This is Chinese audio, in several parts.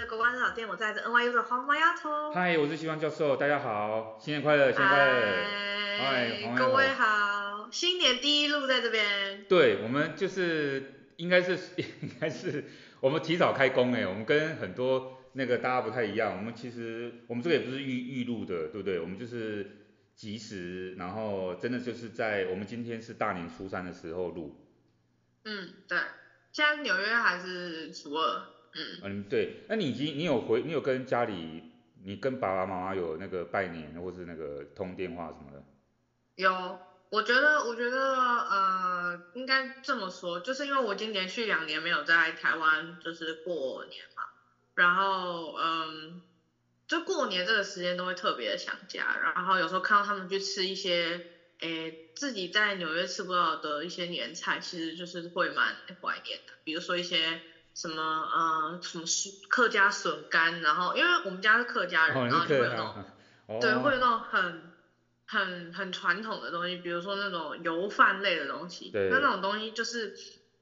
的国关老店，我在这 NYU 的黄毛丫头。嗨，我是希望教授，大家好，新年快乐，新年快乐。嗨，各位好，新年第一路在这边。对，我们就是应该是 应该是我们提早开工哎，我们跟很多那个大家不太一样，我们其实我们这个也不是预预录的，对不对？我们就是及时，然后真的就是在我们今天是大年初三的时候录。嗯，对。现在纽约还是初二，嗯。嗯，对，那你已经你有回，你有跟家里，你跟爸爸妈妈有那个拜年，或是那个通电话什么的？有，我觉得，我觉得，呃，应该这么说，就是因为我已经连续两年没有在台湾就是过年嘛，然后，嗯，就过年这个时间都会特别的想家，然后有时候看到他们去吃一些。诶，自己在纽约吃不到的一些年菜，其实就是会蛮怀念的。比如说一些什么呃什么客家笋干，然后因为我们家是客家人，然后就会有那种，哦、对，会有那种很很很传统的东西，比如说那种油饭类的东西。那那种东西就是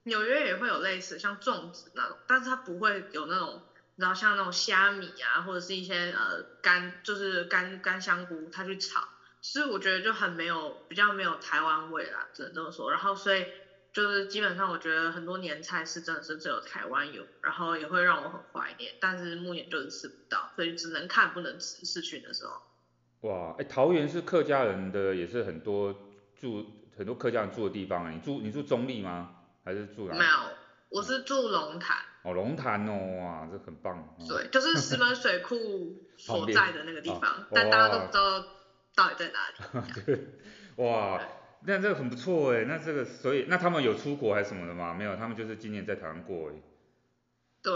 纽约也会有类似像粽子那种，但是它不会有那种，然后像那种虾米啊，或者是一些呃干就是干干香菇，它去炒。所以我觉得就很没有，比较没有台湾味啦，只能这么说。然后所以就是基本上我觉得很多年菜是真的是只有台湾有，然后也会让我很怀念。但是目前就是吃不到，所以只能看不能吃。视讯的时候。哇，哎，桃园是客家人的，也是很多住很多客家人住的地方。你住你住中立吗？还是住哪里？没有，我是住龙潭。哦，龙潭哦，哇，这很棒。对，就是石门水库 所在的那个地方，但大家都不知道。到底在哪里？对，哇，那这个很不错哎，那这个所以那他们有出国还是什么的吗？没有，他们就是今年在台湾过哎。对，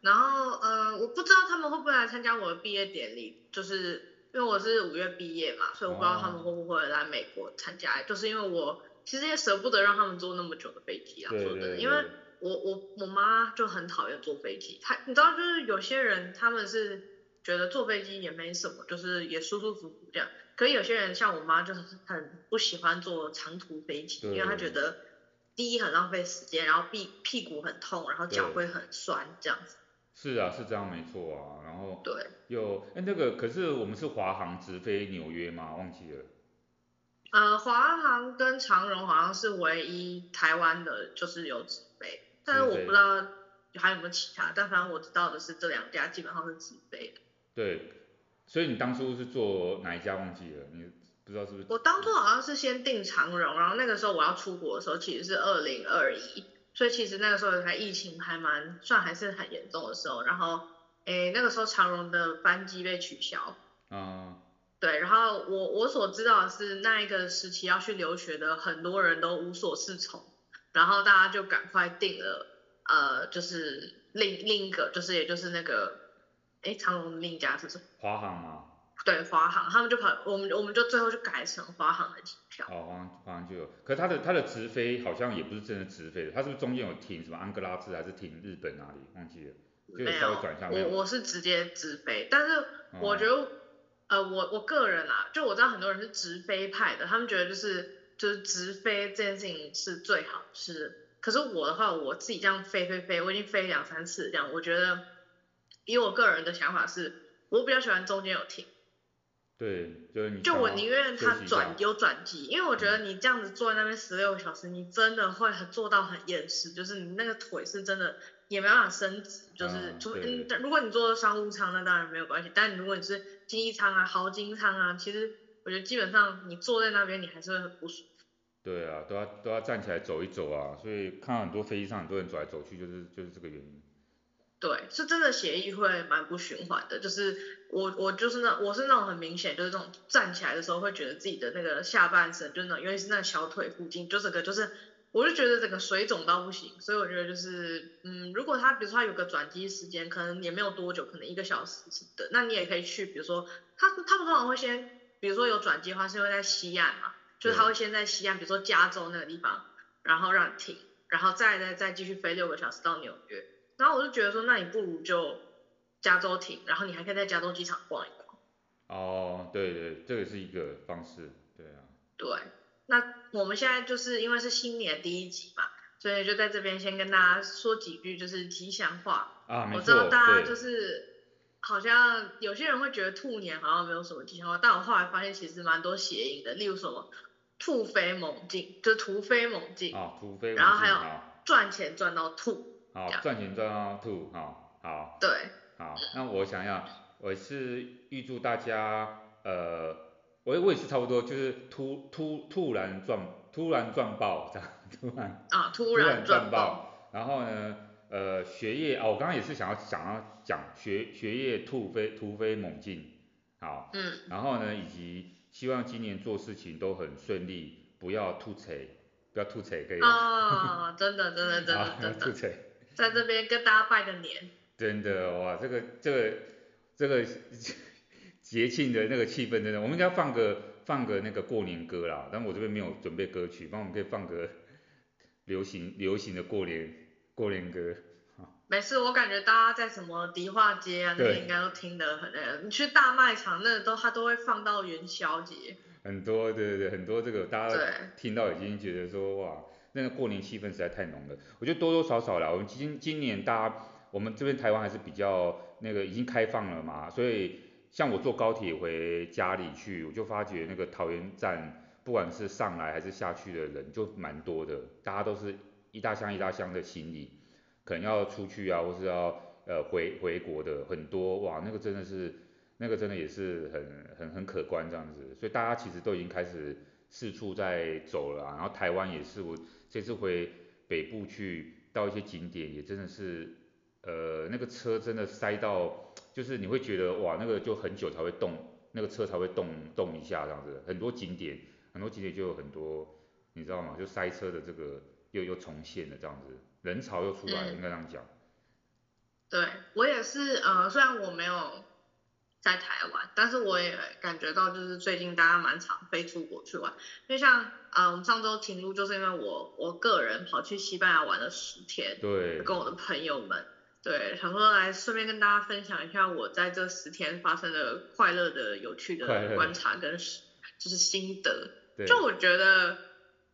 然后呃，我不知道他们会不会来参加我的毕业典礼，就是因为我是五月毕业嘛，所以我不知道他们会不会来美国参加，哦、就是因为我其实也舍不得让他们坐那么久的飞机啊，说真的，因为我我我妈就很讨厌坐飞机，她你知道就是有些人他们是觉得坐飞机也没什么，就是也舒舒服服这样。可以有些人像我妈就是很不喜欢坐长途飞机，因为她觉得第一很浪费时间，然后屁屁股很痛，然后脚会很酸这样子。是啊，是这样没错啊，然后对，有哎那个可是我们是华航直飞纽约吗？忘记了。呃，华航跟长荣好像是唯一台湾的就是有直飞，但是我不知道还有没有其他，但反正我知道的是这两家基本上是直飞的。对。所以你当初是做哪一家忘记了？你不知道是不是？我当初好像是先订长荣，然后那个时候我要出国的时候其实是二零二一，所以其实那个时候还疫情还蛮算还是很严重的时候，然后诶那个时候长荣的班机被取消。嗯。对，然后我我所知道的是那一个时期要去留学的很多人都无所适从，然后大家就赶快订了呃就是另另一个就是也就是那个。哎，长隆的另一家是什么？华航吗？对，华航，他们就跑，我们我们就最后就改成华航的机票。哦，华航华航就有，可是它的它的直飞好像也不是真的直飞的，它是不是中间有停什么安哥拉治还是停日本哪里？忘记了。就有稍微转我我是直接直飞，但是我觉得，哦、呃，我我个人啊，就我知道很多人是直飞派的，他们觉得就是就是直飞这件事情是最好是，可是我的话，我自己这样飞飞飞，我已经飞两三次这样，我觉得。以我个人的想法是，我比较喜欢中间有停。对，就是你。就我宁愿它转有转机，因为我觉得你这样子坐在那边十六个小时，你真的会很坐到很厌世，就是你那个腿是真的也没办法伸直，就是、啊、除嗯，如果你坐商务舱那当然没有关系，但如果你是经济舱啊、豪金舱啊，其实我觉得基本上你坐在那边你还是会很不舒服。对啊，都要都要站起来走一走啊，所以看到很多飞机上很多人走来走去，就是就是这个原因。对，是真的血液会蛮不循环的，就是我我就是那我是那种很明显就是这种站起来的时候会觉得自己的那个下半身就是那种尤其是那个小腿附近就整个就是我就觉得整个水肿到不行，所以我觉得就是嗯如果他比如说他有个转机时间可能也没有多久，可能一个小时是的，那你也可以去，比如说他他们通常会先比如说有转机的话是会在西岸嘛，就是他会先在西岸比如说加州那个地方，然后让你停，然后再再再继续飞六个小时到纽约。然后我就觉得说，那你不如就加州停，然后你还可以在加州机场逛一逛。哦，对对，这个是一个方式，对啊。对，那我们现在就是因为是新年第一集嘛，所以就在这边先跟大家说几句就是吉祥话。啊。我知道大家就是好像有些人会觉得兔年好像没有什么吉祥话，但我后来发现其实蛮多谐音的，例如什么兔飞猛进，就突飞猛进。啊，突飞猛进。然后还有赚钱赚到吐。好，赚钱赚到吐，好，好。对。好，那我想要，我是预祝大家，呃，我我也是差不多，就是突突突然赚，突然赚爆这样，突然啊，突然赚爆，然后呢，呃，学业啊，我刚刚也是想要想要讲学学业突飞突飞猛进，好，嗯，然后呢，以及希望今年做事情都很顺利，不要吐槽，不要吐槽，可以吗？啊，真的真的真的 真的，吐槽，在这边跟大家拜个年。真的哇，这个这个这个 节庆的那个气氛真的，我们应该放个放个那个过年歌啦，但我这边没有准备歌曲，帮我们可以放个 流行流行的过年过年歌。没事，我感觉大家在什么迪化街啊那边应该都听得很那个，你去大卖场那都他都会放到元宵节。很多对对对，很多这个大家听到已经觉得说哇，那个过年气氛实在太浓了。我觉得多多少少啦，我们今今年大家。我们这边台湾还是比较那个已经开放了嘛，所以像我坐高铁回家里去，我就发觉那个桃园站，不管是上来还是下去的人就蛮多的，大家都是一大箱一大箱的行李，可能要出去啊，或是要呃回回国的很多，哇，那个真的是那个真的也是很很很可观这样子，所以大家其实都已经开始四处在走了，然后台湾也是，我这次回北部去到一些景点也真的是。呃，那个车真的塞到，就是你会觉得哇，那个就很久才会动，那个车才会动动一下这样子。很多景点，很多景点就有很多，你知道吗？就塞车的这个又又重现了这样子，人潮又出来了，嗯、应该这样讲。对，我也是，呃，虽然我没有在台湾，但是我也感觉到就是最近大家蛮常飞出国去玩，就像嗯，我们上周停录就是因为我我个人跑去西班牙玩了十天，对，跟我的朋友们。对，想说来顺便跟大家分享一下我在这十天发生的快乐的、有趣的观察跟就是心得。就我觉得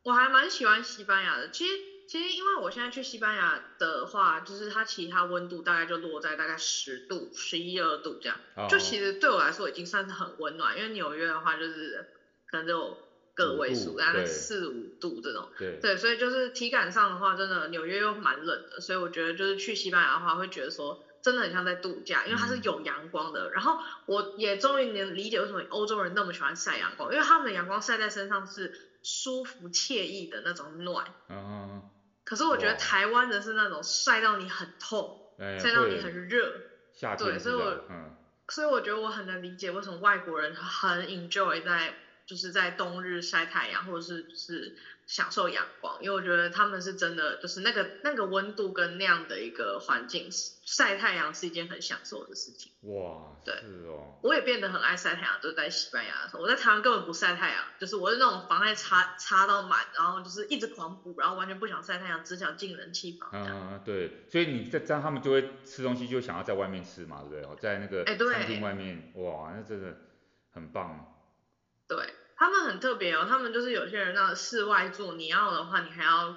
我还蛮喜欢西班牙的。其实其实因为我现在去西班牙的话，就是它其他温度大概就落在大概十度、十一二度这样。Oh. 就其实对我来说已经算是很温暖，因为纽约的话就是可能就。个位数，大概四五度这种，对，对，所以就是体感上的话，真的纽约又蛮冷的，所以我觉得就是去西班牙的话，会觉得说真的很像在度假，因为它是有阳光的。嗯、然后我也终于能理解为什么欧洲人那么喜欢晒阳光，因为他们的阳光晒在身上是舒服惬意的那种暖。嗯。可是我觉得台湾的是那种晒到你很痛，晒到你很热。夏天。对，所以我，嗯，所以我觉得我很能理解为什么外国人很 enjoy 在。就是在冬日晒太阳，或者是就是享受阳光，因为我觉得他们是真的，就是那个那个温度跟那样的一个环境，晒太阳是一件很享受的事情。哇，对，是哦。我也变得很爱晒太阳，就是在西班牙的时候，我在台湾根本不晒太阳，就是我是那种防晒擦擦到满，然后就是一直狂补，然后完全不想晒太阳，只想进冷气房。嗯，对，所以你在这样他们就会吃东西就想要在外面吃嘛，对不对？在那个餐厅外面，欸、哇，那真的很棒。对，他们很特别哦，他们就是有些人那室外做，你要的话，你还要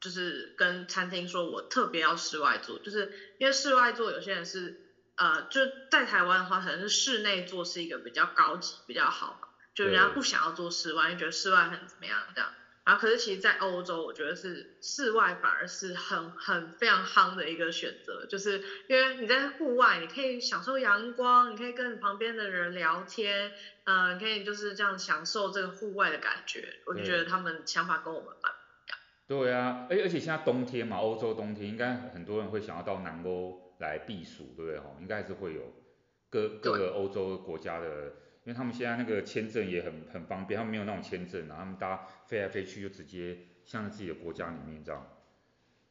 就是跟餐厅说，我特别要室外做，就是因为室外做有些人是呃，就在台湾的话，可能是室内做是一个比较高级比较好嘛，就人家不想要做室外，你觉得室外很怎么样这样。然后可是其实，在欧洲，我觉得是室外反而是很很非常夯的一个选择，就是因为你在户外，你可以享受阳光，你可以跟你旁边的人聊天，嗯、呃，你可以就是这样享受这个户外的感觉。我就觉得他们想法跟我们蛮不一样。对啊，而而且现在冬天嘛，欧洲冬天应该很多人会想要到南欧来避暑，对不对？哈，应该是会有各各个欧洲国家的。因为他们现在那个签证也很很方便，他们没有那种签证，然后他们大家飞来飞去就直接像在自己的国家里面这样。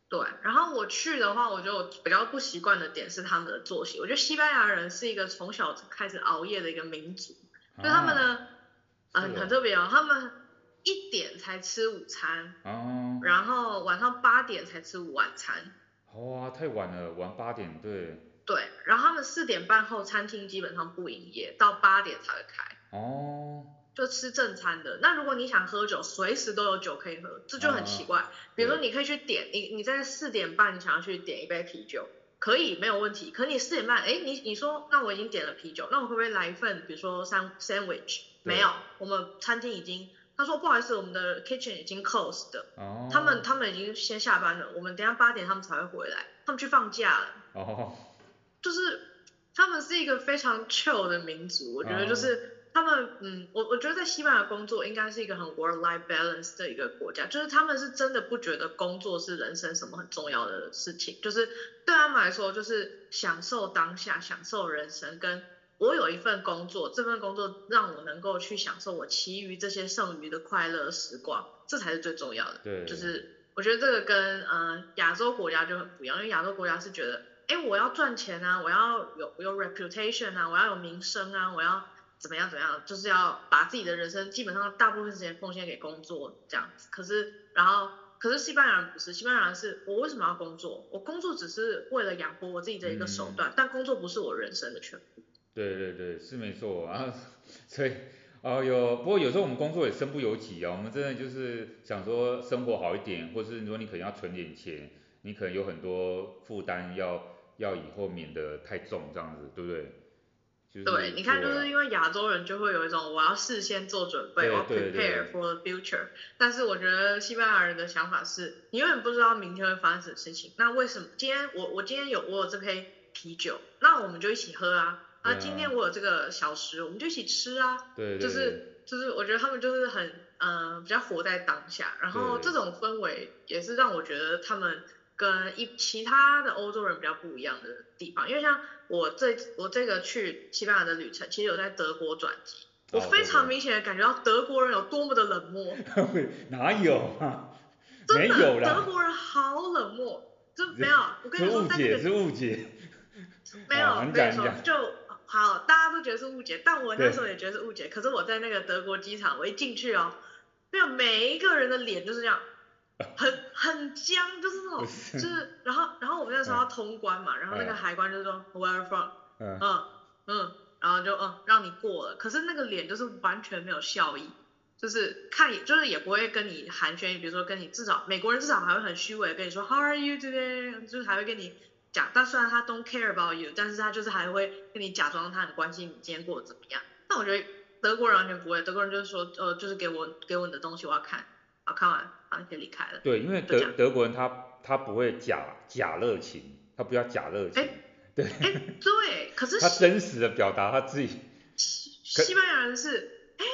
对，然后我去的话，我就比较不习惯的点是他们的作息。我觉得西班牙人是一个从小开始熬夜的一个民族，就他们呢，嗯、啊，很特别哦，他们一点才吃午餐，哦，然后晚上八点才吃晚餐。哇、哦，太晚了，晚八点，对。对，然后他们四点半后餐厅基本上不营业，到八点才会开。哦。就吃正餐的。那如果你想喝酒，随时都有酒可以喝，这就很奇怪。比如说你可以去点，你你在四点半你想要去点一杯啤酒，可以没有问题。可你四点半，哎，你你说那我已经点了啤酒，那我会不会来一份，比如说三 sandwich？没有，我们餐厅已经。他说不好意思，我们的 kitchen 已经 closed。他们他们已经先下班了，我们等下八点他们才会回来，他们去放假了。哦。就是他们是一个非常 chill 的民族，我觉得就是他们，哦、嗯，我我觉得在西班牙工作应该是一个很 work-life balance 的一个国家，就是他们是真的不觉得工作是人生什么很重要的事情，就是对他们来说就是享受当下，享受人生跟。我有一份工作，这份工作让我能够去享受我其余这些剩余的快乐时光，这才是最重要的。对，就是我觉得这个跟呃亚洲国家就很不一样，因为亚洲国家是觉得，哎，我要赚钱啊，我要有有 reputation 啊，我要有名声啊，我要怎么样怎么样，就是要把自己的人生基本上大部分时间奉献给工作这样子。可是，然后，可是西班牙人不是，西班牙人是我为什么要工作？我工作只是为了养活我自己的一个手段，嗯、但工作不是我人生的全部。对对对，是没错啊，所以哦有，不过有时候我们工作也身不由己啊，我们真的就是想说生活好一点，或是说你可能要存点钱，你可能有很多负担要要以后免得太重这样子，对不对？就是、对，你看就是因为亚洲人就会有一种我要事先做准备，我要 prepare for the future，但是我觉得西班牙人的想法是，你永远不知道明天会发生什么事情，那为什么？今天我我今天有我有这杯啤酒，那我们就一起喝啊。啊，今天我有这个小食，我们就一起吃啊。对，对，对，就是就是，我觉得他们就是很嗯、呃、比较活在当下，然后这种氛围也是让我觉得他们跟一其他的欧洲人比较不一样的地方，因为像我这我这个去西班牙的旅程，其实有在德国转机，我非常明显的感觉到德国人有多么的冷漠。哪有啊？真的，没有啦，德国人好冷漠，就没有。我跟你说，误解是误解。没有，我跟你说就。好，大家都觉得是误解，但我那时候也觉得是误解。可是我在那个德国机场，我一进去哦，没有每一个人的脸就是这样，很很僵，就是那种，就是然后然后我们那时候要通关嘛，然后那个海关就是说 Where are from？嗯嗯，嗯，然后就嗯让你过了，可是那个脸就是完全没有笑意，就是看就是也不会跟你寒暄，比如说跟你至少美国人至少还会很虚伪跟你说 How are you today？就是还会跟你。讲，但虽然他 don't care about you，但是他就是还会跟你假装他很关心你今天过得怎么样。但我觉得德国人完全不会，德国人就是说，呃，就是给我给我你的东西，我要看，好看完，好，你可以离开了。对，因为德德国人他他不会假假热情，他不要假热情。欸、对。哎，对，可是他真实的表达他自己。西班牙人是。哎，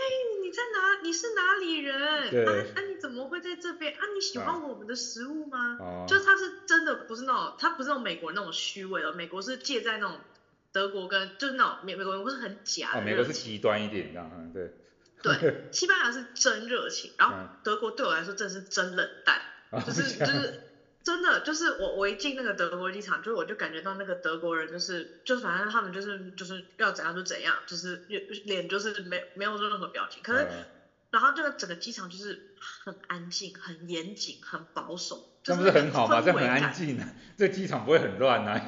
你在哪？你是哪里人？对。啊，啊你怎么会在这边？啊，你喜欢我们的食物吗？哦。就是他是真的不是那种，他不是那种美国人那种虚伪哦，美国是借在那种德国跟就是那种美美国人不是很假的。哦，美国是极端一点这样，嗯，对。对，西班牙是真热情，然后德国对我来说真的是真冷淡，嗯、就是就是。真的就是我，我一进那个德国机场，就是我就感觉到那个德国人就是，就反正他们就是就是要怎样就怎样，就是脸就是没没有任何表情。可是，嗯、然后这个整个机场就是很安静、很严谨、很保守。这不是很好吗？这很安静啊，这机场不会很乱啊。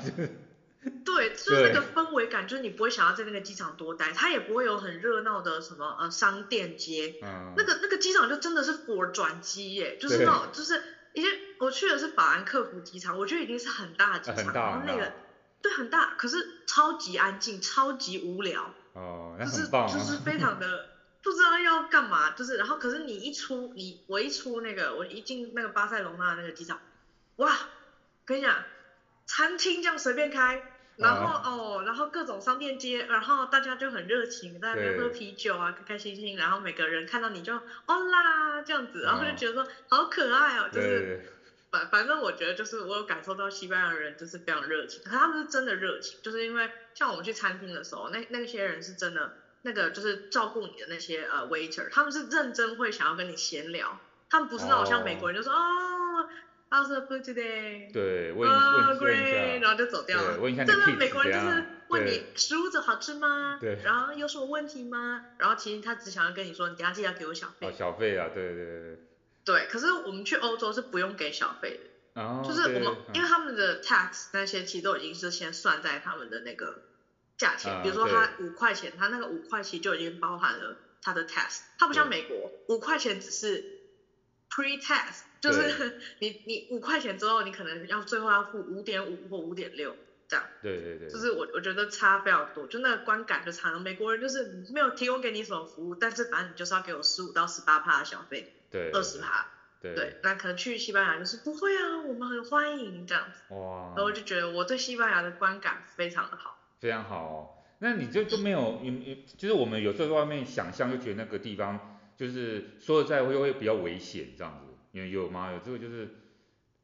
对，就是那个氛围感，就是你不会想要在那个机场多待，它也不会有很热闹的什么呃商店街。嗯。那个那个机场就真的是 for 转机耶，就是那种就是。已经我去的是法兰克福机场，我觉得已经是很大的机场，然后那个对很大，可是超级安静，超级无聊，哦，就是就是非 常的不知道要干嘛，就是然后可是你一出你我一出那个我一进那个巴塞隆纳那个机场，哇，跟你讲，餐厅这样随便开。然后、啊、哦，然后各种商店街，然后大家就很热情，在那边喝啤酒啊，开开心心。然后每个人看到你就哦啦这样子，然后就觉得说好可爱哦，就是反反正我觉得就是我有感受到西班牙人就是非常热情，可他们是真的热情，就是因为像我们去餐厅的时候，那那些人是真的那个就是照顾你的那些呃 waiter，他们是认真会想要跟你闲聊，他们不是那种像美国人就说哦。哦 How's the food today？对，问问问一下，然后就走掉了。对，问一下你的美国人就是问你食物好吃吗？对。然后有什么问题吗？然后其实他只想要跟你说，你等下记得要给我小费。哦，小费啊，对对对。对，可是我们去欧洲是不用给小费的。哦。就是我们，因为他们的 tax 那些其实都已经是先算在他们的那个价钱，比如说他五块钱，他那个五块钱就已经包含了他的 test，它不像美国五块钱只是 pre test，就是 你你五块钱之后你可能要最后要付五点五或五点六这样。对对对。就是我我觉得差非常多，就那个观感就差了。美国人就是没有提供给你什么服务，但是反正你就是要给我十五到十八趴的小费，对，二十趴。对，对，那可能去西班牙就是不会啊，我们很欢迎这样子。哇。然后我就觉得我对西班牙的观感非常的好。非常好哦，那你就就没有，你就是我们有时候在外面想象就觉得那个地方就是说实在会会比较危险这样子，因为有吗？有这个就是，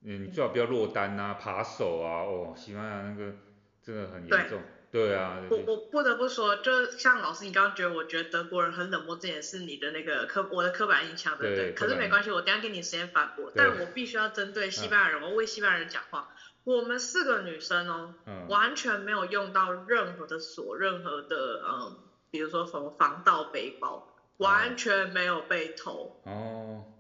嗯，你最好不要落单啊，扒手啊，哦，西班牙那个真的很严重。对啊，我我不得不说，就像老师你刚刚觉得，我觉得德国人很冷漠，这也是你的那个刻我的刻板印象，对不对？对，可是没关系，我等下给你时间反驳，但我必须要针对西班牙人，嗯、我为西班牙人讲话。我们四个女生哦，嗯、完全没有用到任何的锁，任何的嗯，比如说什么防盗背包，完全没有被偷。哦。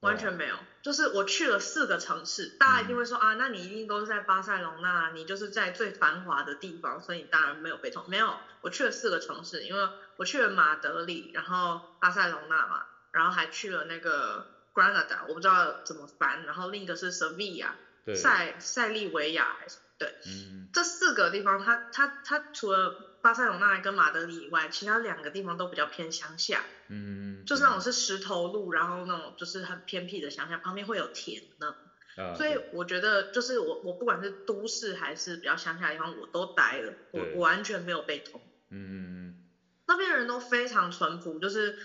完全没有，就是我去了四个城市，大家一定会说、嗯、啊，那你一定都是在巴塞隆纳，你就是在最繁华的地方，所以你当然没有被偷。没有，我去了四个城市，因为我去了马德里，然后巴塞隆纳嘛，然后还去了那个 Granada，我不知道怎么翻，然后另一个是 Sevilla，塞塞利维亚还是对，嗯、这四个地方，它它它除了巴塞隆纳跟马德里以外，其他两个地方都比较偏乡下，嗯，就是那种是石头路，然后那种就是很偏僻的乡下，旁边会有田呢，啊、所以我觉得就是我我不管是都市还是比较乡下的地方，我都待了，我我完全没有被偷，嗯，那边的人都非常淳朴，就是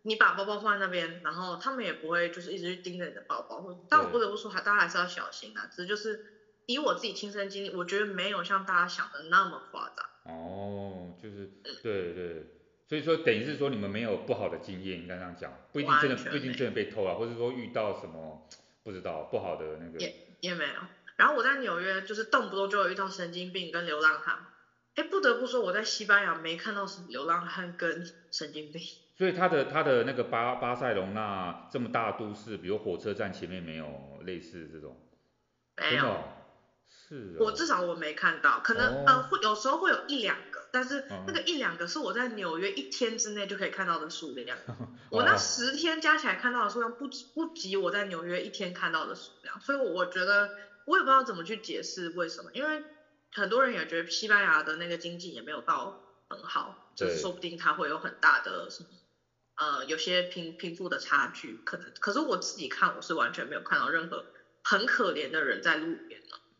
你把包包放在那边，然后他们也不会就是一直去盯着你的包包，但我不得不说，还大家还是要小心啊，只是就是以我自己亲身经历，我觉得没有像大家想的那么夸张。哦，就是对对，所以说等于是说你们没有不好的经验，应该这样讲，不一定真的不一定真的被偷啊，或者说遇到什么不知道不好的那个。也也没有。然后我在纽约就是动不动就会遇到神经病跟流浪汉，哎，不得不说我在西班牙没看到什么流浪汉跟神经病。所以他的他的那个巴巴塞隆那这么大的都市，比如火车站前面没有类似这种？没有。是、哦，我至少我没看到，可能、哦、呃会有时候会有一两个，但是那个一两个是我在纽约一天之内就可以看到的数量，哦、我那十天加起来看到的数量不不及我在纽约一天看到的数量，所以我觉得我也不知道怎么去解释为什么，因为很多人也觉得西班牙的那个经济也没有到很好，就是说不定它会有很大的什么呃有些贫贫富的差距，可能可是我自己看我是完全没有看到任何很可怜的人在路边的。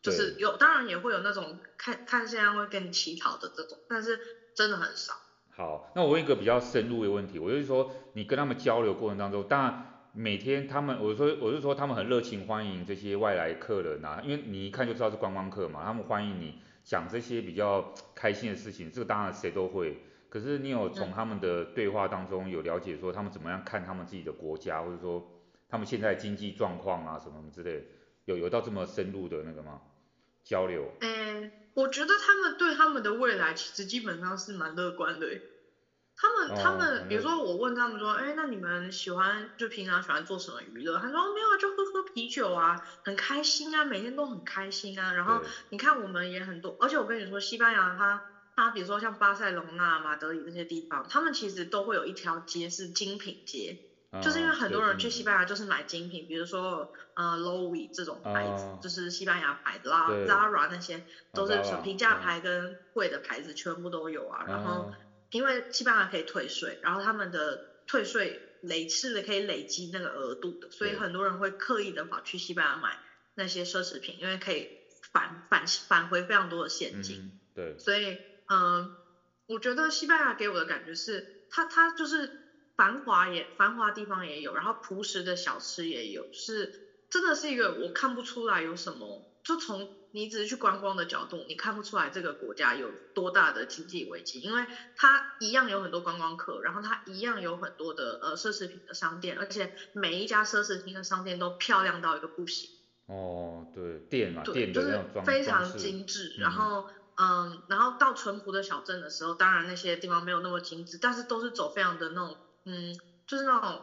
就是有，当然也会有那种看看现在会跟你乞讨的这种，但是真的很少。好，那我问一个比较深入的问题，我就是说你跟他们交流过程当中，当然每天他们，我说我是说他们很热情欢迎这些外来客人啊，因为你一看就知道是观光客嘛，他们欢迎你讲这些比较开心的事情，这个当然谁都会。可是你有从他们的对话当中有了解说他们怎么样看他们自己的国家，或者说他们现在经济状况啊什么什么之类的，有有到这么深入的那个吗？交流，嗯，我觉得他们对他们的未来其实基本上是蛮乐观的。他们，哦、他们，比如说我问他们说，哎，那你们喜欢就平常喜欢做什么娱乐？他说，哦，没有啊，就喝喝啤酒啊，很开心啊，每天都很开心啊。然后你看我们也很多，而且我跟你说，西班牙它它比如说像巴塞隆纳、马德里这些地方，他们其实都会有一条街是精品街。就是因为很多人去西班牙就是买精品，比如说呃 Loewe 这种牌子，就是西班牙牌子啦，Zara 那些都是平价牌跟贵的牌子全部都有啊。然后因为西班牙可以退税，然后他们的退税累是的可以累积那个额度的，所以很多人会刻意的跑去西班牙买那些奢侈品，因为可以返返返回非常多的现金。对。所以嗯，我觉得西班牙给我的感觉是，它它就是。繁华也繁华地方也有，然后朴实的小吃也有，是真的是一个我看不出来有什么，就从你只是去观光的角度，你看不出来这个国家有多大的经济危机，因为它一样有很多观光客，然后它一样有很多的呃奢侈品的商店，而且每一家奢侈品的商店都漂亮到一个不行。哦，对，店嘛，对，就是非常精致，然后嗯，然后到淳朴的小镇的时候，当然那些地方没有那么精致，但是都是走非常的那种。嗯，就是那种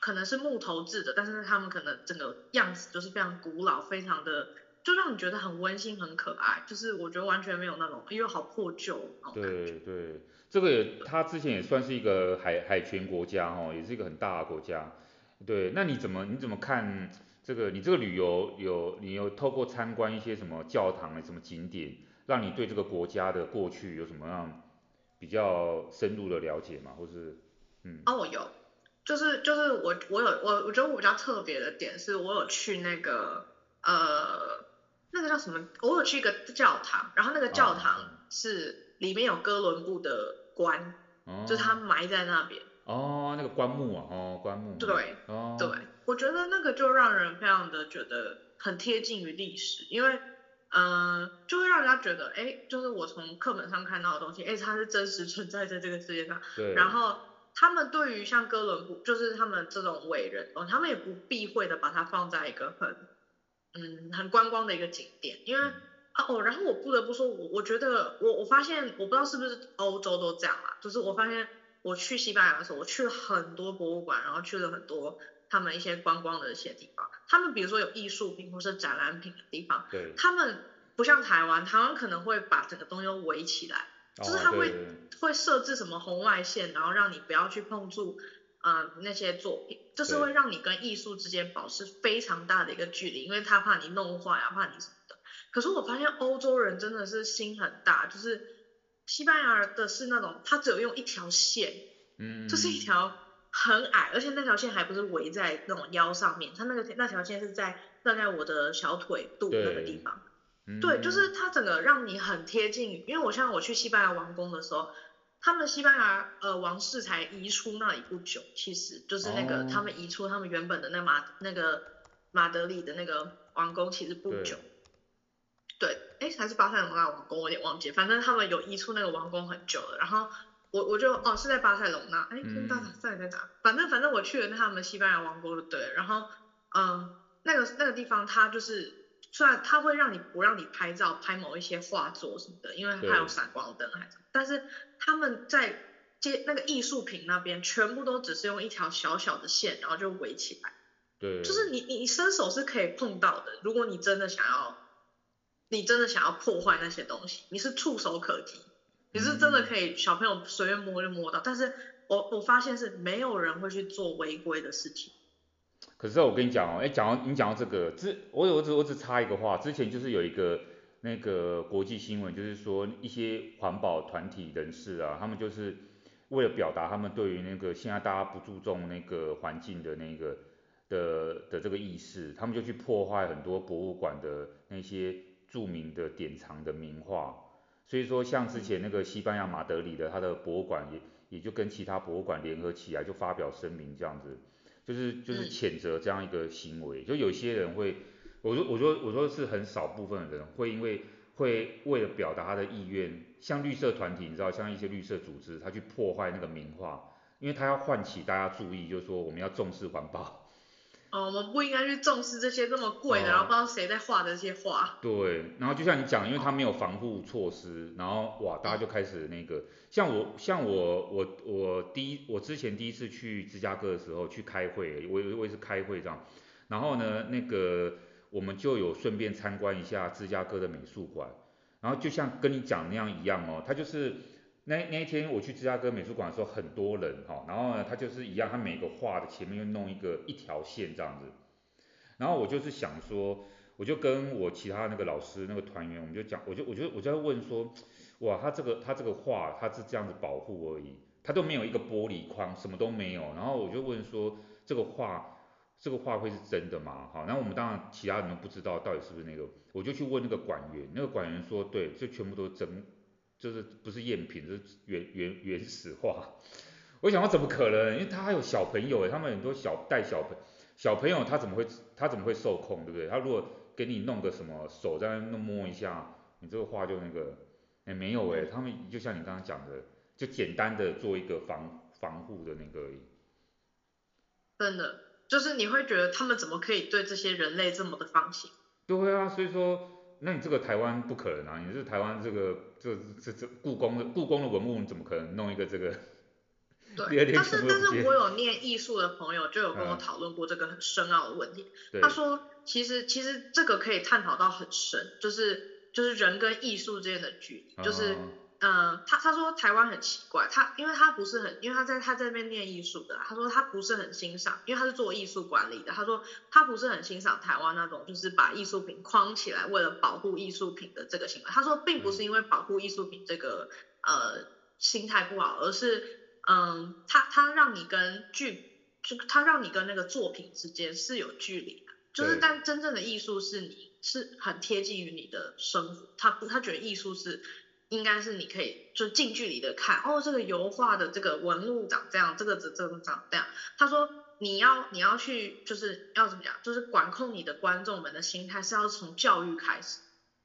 可能是木头制的，但是他们可能整个样子就是非常古老，非常的就让你觉得很温馨、很可爱，就是我觉得完全没有那种因为好破旧。对对，这个也它之前也算是一个海海权国家哦，也是一个很大的国家。对，那你怎么你怎么看这个？你这个旅游有你有透过参观一些什么教堂啊、什么景点，让你对这个国家的过去有什么样比较深入的了解吗？或是嗯？哦，我有，就是就是我我有我我觉得我比较特别的点是我有去那个呃那个叫什么？我有去一个教堂，然后那个教堂是里面有哥伦布的棺，哦、就是他埋在那边。哦，那个棺木啊，哦，棺木。对，哦，对，我觉得那个就让人非常的觉得很贴近于历史，因为，嗯、呃，就会让人家觉得，哎，就是我从课本上看到的东西，哎，它是真实存在在这个世界上。对。然后他们对于像哥伦布，就是他们这种伟人，哦，他们也不避讳的把它放在一个很，嗯，很观光的一个景点，因为，啊、哦，然后我不得不说，我我觉得，我我发现，我不知道是不是欧洲都这样啊，就是我发现。我去西班牙的时候，我去了很多博物馆，然后去了很多他们一些观光的一些地方。他们比如说有艺术品或是展览品的地方，对，他们不像台湾，台湾可能会把整个东西都围起来，哦、就是他会会设置什么红外线，然后让你不要去碰触，呃，那些作品，就是会让你跟艺术之间保持非常大的一个距离，因为他怕你弄坏啊，怕你什么的。可是我发现欧洲人真的是心很大，就是。西班牙的是那种，他只有用一条线，嗯，就是一条很矮，而且那条线还不是围在那种腰上面，他那个那条线是在大概我的小腿肚那个地方，对，对，就是它整个让你很贴近，因为我像我去西班牙王宫的时候，他们西班牙呃王室才移出那里不久，其实就是那个、哦、他们移出他们原本的那马那个马德里的那个王宫其实不久。对，哎，还是巴塞罗那王宫，我有点忘记，反正他们有移出那个王宫很久了。然后我我就哦是在巴塞隆那，哎，跟大赛在哪？反正反正我去了那他们西班牙王宫就对了。然后嗯，那个那个地方它就是虽然它会让你不让你拍照拍某一些画作什么的，因为它有闪光灯还是，但是他们在街那个艺术品那边全部都只是用一条小小的线，然后就围起来。对，就是你你伸手是可以碰到的，如果你真的想要。你真的想要破坏那些东西，你是触手可及，你是真的可以小朋友随便摸就摸到，但是我我发现是没有人会去做违规的事情。可是我跟你讲哦，哎，讲到你讲到这个，之我我只我只插一个话，之前就是有一个那个国际新闻，就是说一些环保团体人士啊，他们就是为了表达他们对于那个现在大家不注重那个环境的那个的的这个意识，他们就去破坏很多博物馆的那些。著名的典藏的名画，所以说像之前那个西班牙马德里的他的博物馆也也就跟其他博物馆联合起来就发表声明这样子，就是就是谴责这样一个行为，就有些人会，我说我说我说是很少部分的人会因为会为了表达他的意愿，像绿色团体你知道像一些绿色组织，他去破坏那个名画，因为他要唤起大家注意，就是说我们要重视环保。哦，我们不应该去重视这些这么贵的，哦、然后不知道谁在画的这些画。对，然后就像你讲，因为他没有防护措施，然后哇，大家就开始那个，像我像我我我第一我之前第一次去芝加哥的时候去开会，我我也是开会这样，然后呢那个我们就有顺便参观一下芝加哥的美术馆，然后就像跟你讲那样一样哦，他就是。那那一天我去芝加哥美术馆的时候，很多人哈，然后呢，他就是一样，他每个画的前面又弄一个一条线这样子，然后我就是想说，我就跟我其他那个老师那个团员，我们就讲，我就我就我就在问说，哇，他这个他这个画他是这样子保护而已，他都没有一个玻璃框，什么都没有，然后我就问说，这个画这个画会是真的吗？好，然后我们当然其他人都不知道到底是不是那个，我就去问那个馆员，那个馆员说，对，这全部都是真。就是不是赝品，是原原原始画。我想说怎么可能？因为他还有小朋友诶，他们很多小带小朋小朋友，他怎么会他怎么会受控，对不对？他如果给你弄个什么手在那摸一下，你这个画就那个，哎没有诶，他们就像你刚刚讲的，就简单的做一个防防护的那个而已。真的，就是你会觉得他们怎么可以对这些人类这么的放心？对啊，所以说。那你这个台湾不可能啊！你是台湾这个这这这故宫的故宫的文物，你怎么可能弄一个这个对，但是但是我有念艺术的朋友就有跟我讨论过这个很深奥的问题。嗯、他说，其实其实这个可以探讨到很深，就是就是人跟艺术之间的距离，就是。哦嗯，他他说台湾很奇怪，他因为他不是很，因为他在他在那边念艺术的，他说他不是很欣赏，因为他是做艺术管理的，他说他不是很欣赏台湾那种就是把艺术品框起来为了保护艺术品的这个行为。他说并不是因为保护艺术品这个呃心态不好，而是嗯他他让你跟剧就他让你跟那个作品之间是有距离的，就是但真正的艺术是你是很贴近于你的生活，他不他觉得艺术是。应该是你可以就近距离的看，哦，这个油画的这个纹路长这样，这个这这个长这样。他说你要你要去就是要怎么讲，就是管控你的观众们的心态是要从教育开始，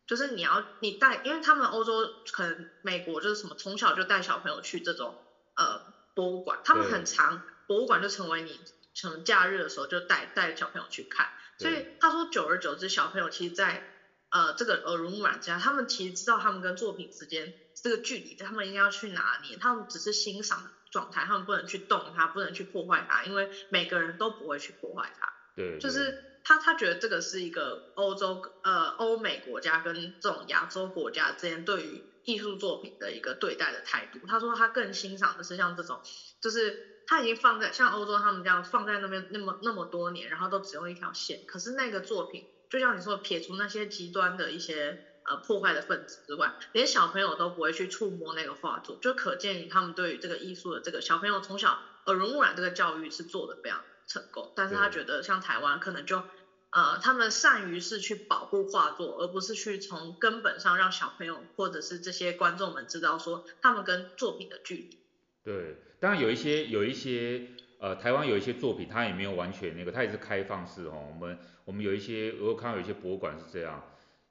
就是你要你带，因为他们欧洲可能美国就是什么从小就带小朋友去这种呃博物馆，他们很长博物馆就成为你什么假日的时候就带带小朋友去看，所以他说久而久之小朋友其实在。呃，这个耳濡目染之下，他们其实知道他们跟作品之间这个距离，他们应该要去拿捏，他们只是欣赏的状态，他们不能去动它，不能去破坏它，因为每个人都不会去破坏它。对，对。就是他他觉得这个是一个欧洲呃欧美国家跟这种亚洲国家之间对于艺术作品的一个对待的态度。他说他更欣赏的是像这种，就是他已经放在像欧洲他们这样放在那边那么那么多年，然后都只用一条线，可是那个作品。就像你说，撇除那些极端的一些呃破坏的分子之外，连小朋友都不会去触摸那个画作，就可见于他们对于这个艺术的这个小朋友从小耳濡目染这个教育是做得非常成功。但是他觉得像台湾可能就呃他们善于是去保护画作，而不是去从根本上让小朋友或者是这些观众们知道说他们跟作品的距离。对，当然有一些有一些。呃，台湾有一些作品，它也没有完全那个，它也是开放式哦。我们我们有一些，我看到有一些博物馆是这样，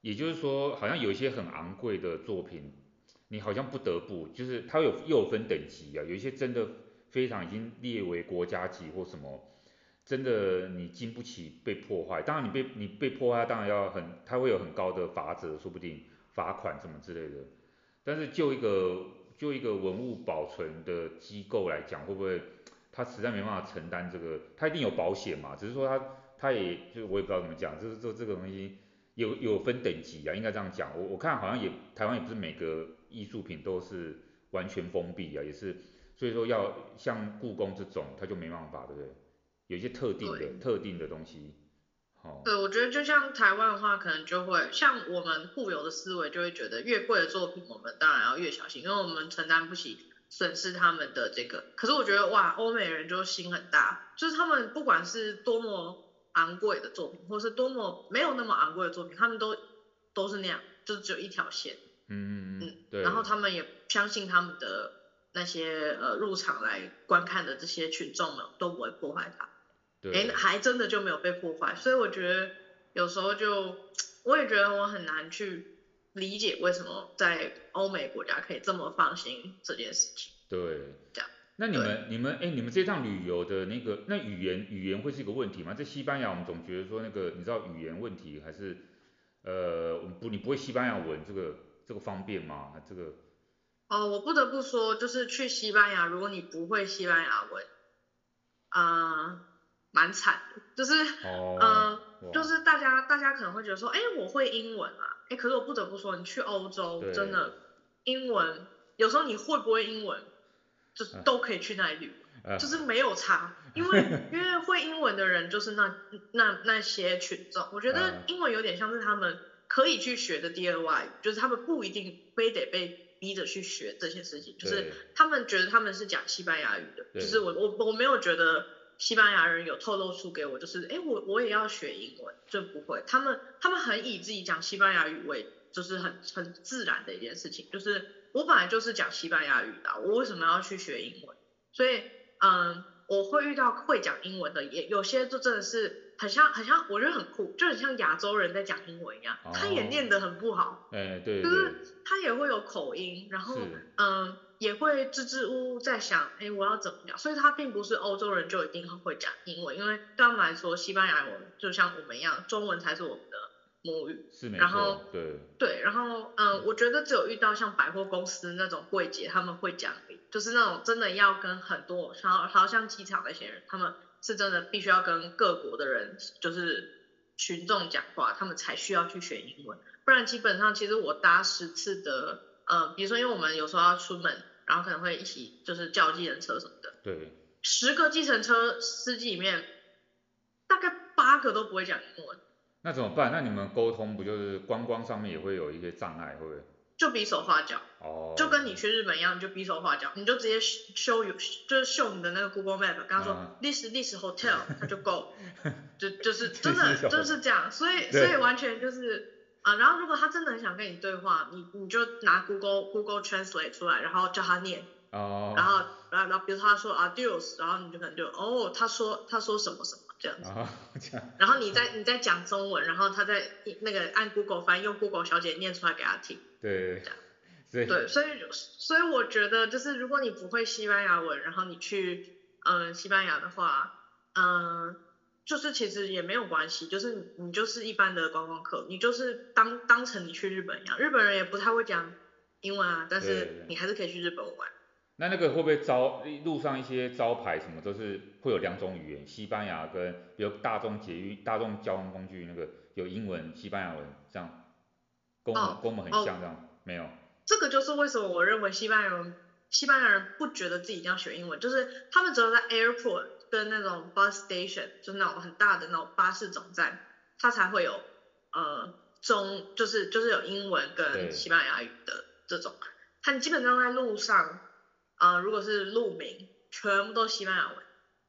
也就是说，好像有一些很昂贵的作品，你好像不得不，就是它有又分等级啊，有一些真的非常已经列为国家级或什么，真的你经不起被破坏。当然你被你被破坏，当然要很，它会有很高的罚则，说不定罚款什么之类的。但是就一个就一个文物保存的机构来讲，会不会？他实在没办法承担这个，他一定有保险嘛，只是说他他也就是我也不知道怎么讲，就是说这个东西有有分等级啊，应该这样讲。我我看好像也台湾也不是每个艺术品都是完全封闭啊，也是，所以说要像故宫这种，他就没办法，对不对？有一些特定的特定的东西，好。对，我觉得就像台湾的话，可能就会像我们固有的思维，就会觉得越贵的作品，我们当然要越小心，因为我们承担不起。损失他们的这个，可是我觉得哇，欧美人就心很大，就是他们不管是多么昂贵的作品，或是多么没有那么昂贵的作品，他们都都是那样，就只有一条线。嗯嗯嗯。对。然后他们也相信他们的那些呃入场来观看的这些群众们都不会破坏它。对。哎，还真的就没有被破坏，所以我觉得有时候就我也觉得我很难去。理解为什么在欧美国家可以这么放心这件事情。对，这样。那你们、你们、哎，你们这趟旅游的那个，那语言语言会是一个问题吗？在西班牙，我们总觉得说那个，你知道语言问题还是，呃，不，你不会西班牙文，这个这个方便吗？这个？哦，我不得不说，就是去西班牙，如果你不会西班牙文，啊、呃，蛮惨的，就是，哦、呃，就是大家大家可能会觉得说，哎，我会英文啊。哎，可是我不得不说，你去欧洲真的英文，有时候你会不会英文，就都可以去那里旅游，就是没有差，因为因为会英文的人就是那那那些群众，我觉得英文有点像是他们可以去学的第二外语，就是他们不一定非得被逼着去学这些事情，就是他们觉得他们是讲西班牙语的，就是我我我没有觉得。西班牙人有透露出给我，就是，哎，我我也要学英文，就不会。他们他们很以自己讲西班牙语为，就是很很自然的一件事情。就是我本来就是讲西班牙语的，我为什么要去学英文？所以，嗯，我会遇到会讲英文的，也有些就真的是很像很像，我觉得很酷，就很像亚洲人在讲英文一样。他也念得很不好，哎，对，就是他也会有口音，然后，嗯。也会支支吾吾在想，哎，我要怎么样？所以他并不是欧洲人就一定会讲英文，因为对他们来说，西班牙文就像我们一样，中文才是我们的母语。是没错。然后，对。对，然后，嗯，我觉得只有遇到像百货公司那种柜姐，他们会讲就是那种真的要跟很多，然后好像机场那些人，他们是真的必须要跟各国的人，就是群众讲话，他们才需要去学英文，不然基本上其实我搭十次的，呃，比如说因为我们有时候要出门，然后可能会一起就是叫计程车什么的，对，十个计程车司机里面，大概八个都不会讲英文。那怎么办？那你们沟通不就是观光上面也会有一些障碍，会不会？就比手画脚，哦，就跟你去日本一样，你就比手画脚，你就直接 show you，就是秀你的那个 Google Map，跟他说、嗯、this this hotel，他就 go，就就是真的就是这样，所以所以完全就是啊、呃，然后如果他真的很想跟你对话，你你就拿 Google Google Translate 出来，然后叫他念，哦，然后然后然后比如他说 adios，然后你就可能就哦，他说他说什么什么。这样子，哦、这样然后你再你再讲中文，然后他再那个按 Google 翻，用 Google 小姐念出来给他听。对，这样，对，所以所以我觉得就是如果你不会西班牙文，然后你去嗯、呃、西班牙的话，嗯、呃，就是其实也没有关系，就是你，就是一般的观光客，你就是当当成你去日本一样，日本人也不太会讲英文啊，但是你还是可以去日本玩。那那个会不会招路上一些招牌什么都是会有两种语言，西班牙跟比如大众捷运、大众交通工具那个有英文、西班牙文这样，跟我们、哦、跟我们很像这样，哦、没有？这个就是为什么我认为西班牙人西班牙人不觉得自己一定要学英文，就是他们只有在 airport 跟那种 bus station，就那种很大的那种巴士总站，它才会有呃中就是就是有英文跟西班牙语的这种，它基本上在路上。啊、呃，如果是路名，全部都西班牙文。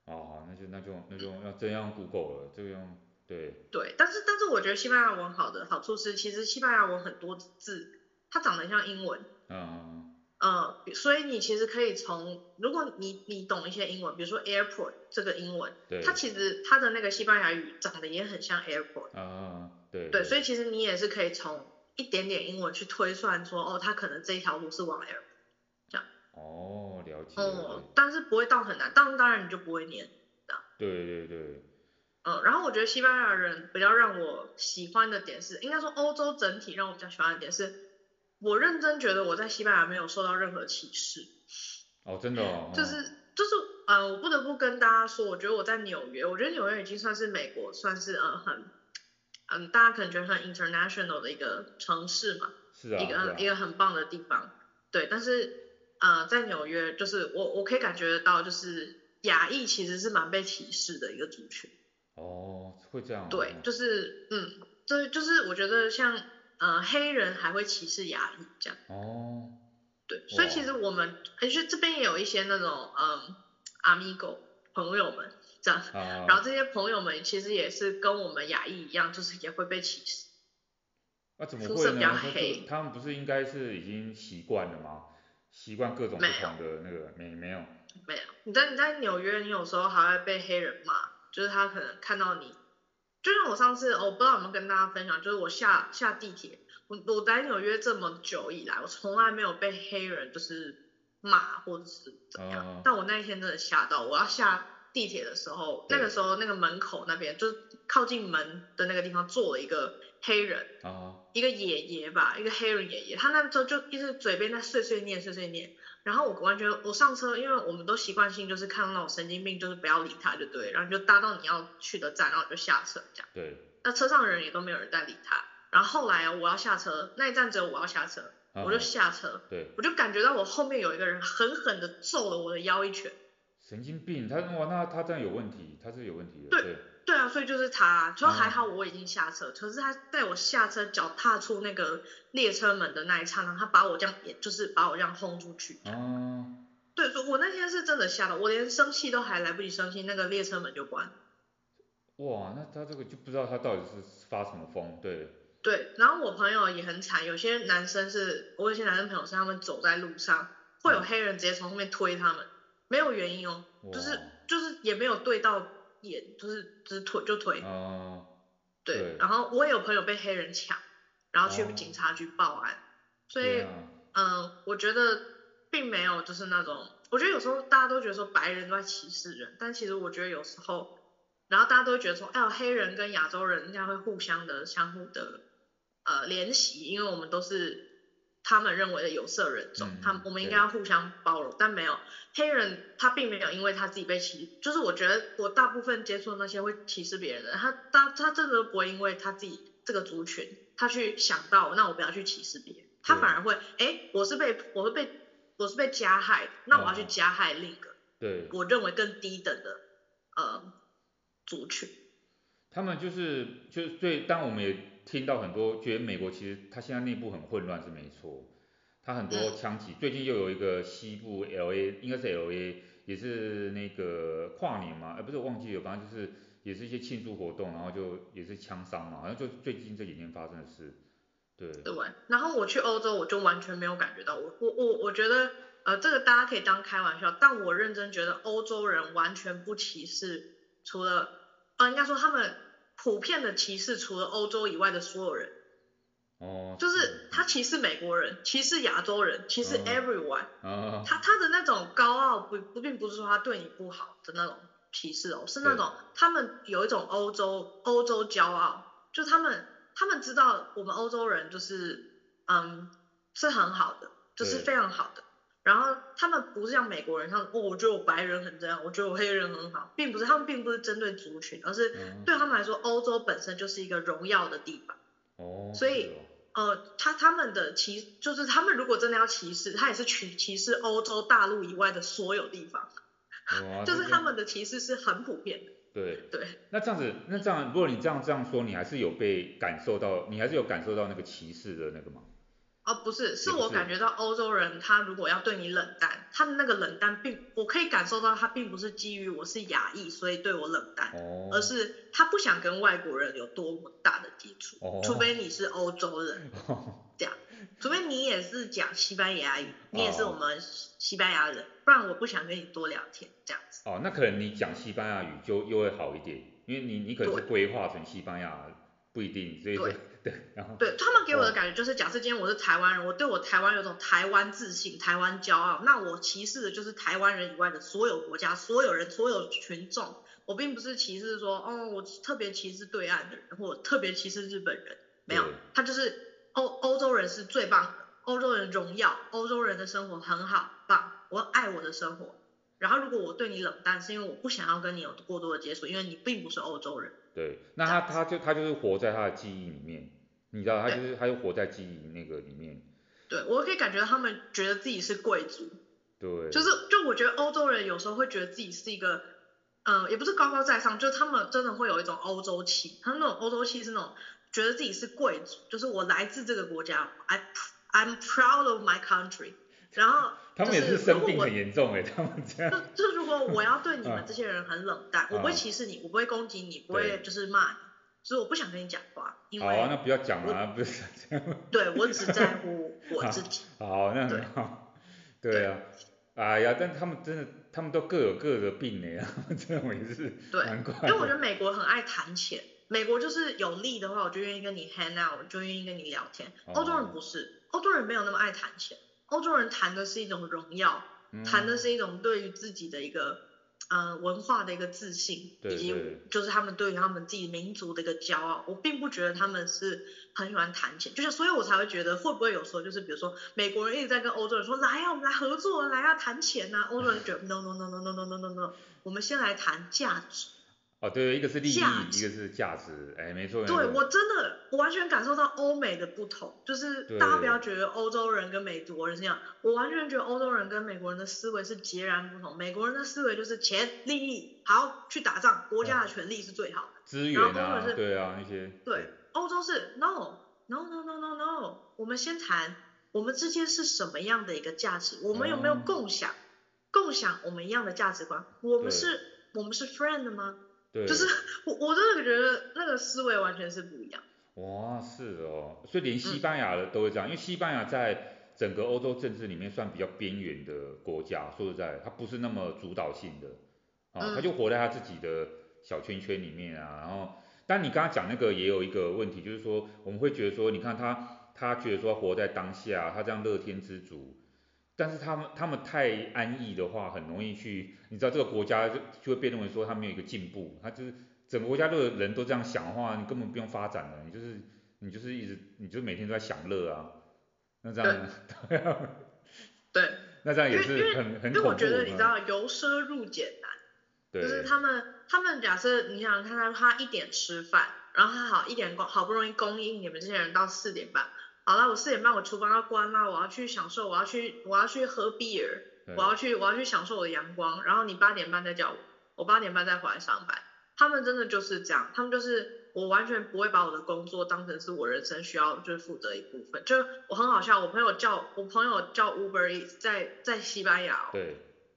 哦，那就那就那就要这样 Google 了，这个用对。对，但是但是我觉得西班牙文好的好处是，其实西班牙文很多字，它长得像英文。嗯。呃，所以你其实可以从，如果你你懂一些英文，比如说 airport 这个英文，对。它其实它的那个西班牙语长得也很像 airport。啊，对。对，所以其实你也是可以从一点点英文去推算说，哦，它可能这一条路是往 airport。哦，了解。哦，但是不会到很难，当当然你就不会念，这样。对对对。嗯，然后我觉得西班牙人比较让我喜欢的点是，应该说欧洲整体让我比较喜欢的点是，我认真觉得我在西班牙没有受到任何歧视。哦，真的哦。就是就是，嗯，我不得不跟大家说，我觉得我在纽约，我觉得纽约已经算是美国算是呃很，嗯，大家可能觉得很 international 的一个城市嘛。是啊。一个、啊、一个很棒的地方，对，但是。呃，在纽约，就是我我可以感觉得到，就是亚裔其实是蛮被歧视的一个族群。哦，会这样。对，就是嗯，对，就是我觉得像呃黑人还会歧视亚裔这样。哦。对，所以其实我们而且这边也有一些那种嗯 amigo 朋友们这样，啊，然后这些朋友们其实也是跟我们亚裔一样，就是也会被歧视。那，啊，怎么会呢？比较黑。他们不是应该是已经习惯了吗？习惯各种不同的那个没没有没有，你在你在纽约，你有时候还会被黑人骂，就是他可能看到你，就像我上次我不知道有没有跟大家分享，就是我下下地铁，我我在纽约这么久以来，我从来没有被黑人就是骂或者是怎么样，哦，但我那一天真的吓到，我要下地铁的时候，那个时候那个门口那边就是靠近门的那个地方坐了一个黑人。哦一个爷爷吧，一个黑人爷爷，他那时候就一直嘴边在碎碎念碎碎念，然后我完全我上车，因为我们都习惯性就是看到那种神经病，就是不要理他就对，然后就搭到你要去的站，然后就下车这样。对。那车上的人也都没有人在理他，然后后来我要下车，那一站只有我要下车，哦、我就下车，对，我就感觉到我后面有一个人狠狠的揍了我的腰一拳。神经病，他哇那他这样有问题，他是有问题的。对。对对啊，所以就是他，就还好我已经下车，嗯、可是他在我下车脚踏出那个列车门的那一刹那，他把我这样，也就是把我这样轰出去。哦、嗯。对，我那天是真的吓到，我连生气都还来不及生气，那个列车门就关。哇，那他这个就不知道他到底是发什么疯，对。对，然后我朋友也很惨，有些男生是，我有些男生朋友是他们走在路上，会有黑人直接从后面推他们，没有原因哦，就是就是也没有对到。眼就是只腿就腿，哦，对，对，然后我也有朋友被黑人抢，然后去警察局报案，哦、所以，嗯、呃，我觉得并没有就是那种，我觉得有时候大家都觉得说白人都在歧视人，但其实我觉得有时候，然后大家都会觉得说，哎呦，黑人跟亚洲人应该会互相的相互的呃联系，因为我们都是他们认为的有色人种，他们我们应该要互相包容，但没有黑人他并没有因为他自己被歧，就是我觉得我大部分接触的那些会歧视别人的，他他他真的不会因为他自己这个族群，他去想到那我不要去歧视别人，他反而会哎我是被我是被我是被加害，那我要去加害另一个，对，我认为更低等的呃族群，他们就是就是对，当我们也。听到很多，觉得美国其实它现在内部很混乱是没错，它很多枪击，最近又有一个西部 LA，应该是 LA，也是那个跨年嘛，呃不是我忘记了，反正就是也是一些庆祝活动，然后就也是枪伤嘛，好像就最近这几天发生的事，对。对，然后我去欧洲我就完全没有感觉到，我我我我觉得呃这个大家可以当开玩笑，但我认真觉得欧洲人完全不歧视，除了呃应该说他们。普遍的歧视，除了欧洲以外的所有人，哦，就是他歧视美国人，歧视亚洲人，歧视 everyone，哦，他他的那种高傲不不并不是说他对你不好的那种歧视哦，是那种他们有一种欧洲欧洲骄傲，就他们他们知道我们欧洲人就是嗯是很好的，就是非常好的。然后他们不是像美国人，他们哦，我觉得我白人很这样，我觉得我黑人很好，并不是，他们并不是针对族群，而是对他们来说，欧洲本身就是一个荣耀的地方。哦。所以，呃，他他们的歧，就是他们如果真的要歧视，他也是歧歧视欧洲大陆以外的所有地方。哦。就是他们的歧视是很普遍的。对。对。那这样子，那这样，如果你这样这样说，你还是有被感受到，你还是有感受到那个歧视的那个吗？哦，不是，是我感觉到欧洲人他如果要对你冷淡，他的那个冷淡并我可以感受到他并不是基于我是亚裔所以对我冷淡，哦，而是他不想跟外国人有多么大的接触，哦，除非你是欧洲人，哦，这样，除非你也是讲西班牙语，你也是我们西班牙人，不然我不想跟你多聊天这样子。哦，那可能你讲西班牙语就又会好一点，因为你你可能是规划成西班牙，不一定，所以说。对，然后对他们给我的感觉就是，假设今天我是台湾人，我对我台湾有种台湾自信、台湾骄傲，那我歧视的就是台湾人以外的所有国家、所有人、所有群众。我并不是歧视说，哦，我特别歧视对岸的人，或特别歧视日本人，没有，他就是欧欧洲人是最棒的，欧洲人荣耀，欧洲人的生活很好，棒，我爱我的生活。然后如果我对你冷淡，是因为我不想要跟你有过多的接触，因为你并不是欧洲人。对，那他他就他就是活在他的记忆里面，你知道，他就是他就活在记忆那个里面。对，我可以感觉到他们觉得自己是贵族。对。就是就我觉得欧洲人有时候会觉得自己是一个，嗯、呃，也不是高高在上，就是他们真的会有一种欧洲气，他们那种欧洲气是那种觉得自己是贵族，就是我来自这个国家，I I'm proud of my country，然后。他们也是生病很严重哎，他们这样。就就如果我要对你们这些人很冷淡，我不会歧视你，我不会攻击你，不会就是骂你，所以我不想跟你讲话。因为好啊，那不要讲了，不是这样。对，我只在乎 我自己。好，那很好。对啊，哎呀，但他们真的，他们都各有各的病哎，这种也是难怪。因为我觉得美国很爱谈钱，美国就是有利的话，我就愿意跟你 hang out，我就愿意跟你聊天。欧洲人不是，欧洲人没有那么爱谈钱。欧洲人谈的是一种荣耀，谈的是一种对于自己的一个呃文化的一个自信，以及就是他们对于他们自己民族的一个骄傲。我并不觉得他们是很喜欢谈钱，就是所以我才会觉得会不会有时候就是比如说美国人一直在跟欧洲人说来呀，我们来合作，来呀，谈钱呐，欧洲人觉得 no no no no no no no no no，我们先来谈价值。哦，对，一个是利益，一个是价值，哎，没错。对，我真的，我完全感受到欧美的不同，就是大家不要觉得欧洲人跟美国人是这样，我完全觉得欧洲人跟美国人的思维是截然不同。美国人的思维就是钱、利益，好去打仗，国家的权利是最好的。资源啊，对啊，那些。对，欧洲是 no no no no no no，我们先谈我们之间是什么样的一个价值，我们有没有共享，共享我们一样的价值观，我们是，我们是 friend 吗？对，就是我我真的觉得那个思维完全是不一样。哇，是哦，所以连西班牙的都会这样，嗯、因为西班牙在整个欧洲政治里面算比较边缘的国家，说实在，它不是那么主导性的，啊、哦，他就活在他自己的小圈圈里面啊。然后，但你刚刚讲那个也有一个问题，就是说我们会觉得说，你看他他觉得说活在当下，他这样乐天知足。但是他们他们太安逸的话，很容易去，你知道这个国家就就会被认为说他没有一个进步，他就是整个国家的人都这样想的话，你根本不用发展了，你就是你就是一直你就每天都在享乐啊，那这样，对。对。那这样也是很很恐怖。因为我觉得你知道，由奢入俭难。对。就是他们，他们假设你想看他他一点吃饭，然后他好一点好不容易供应你们这些人到四点半，好了，我四点半我厨房要关了，我要去享受，我要去我要去喝 beer，我要去我要去享受我的阳光，然后你八点半再叫我，我八点半再回来上班。他们真的就是这样，他们就是我完全不会把我的工作当成是我人生需要就是负责一部分。就我很好笑，我朋友叫我朋友叫 Uber Eats 在在西班牙，对，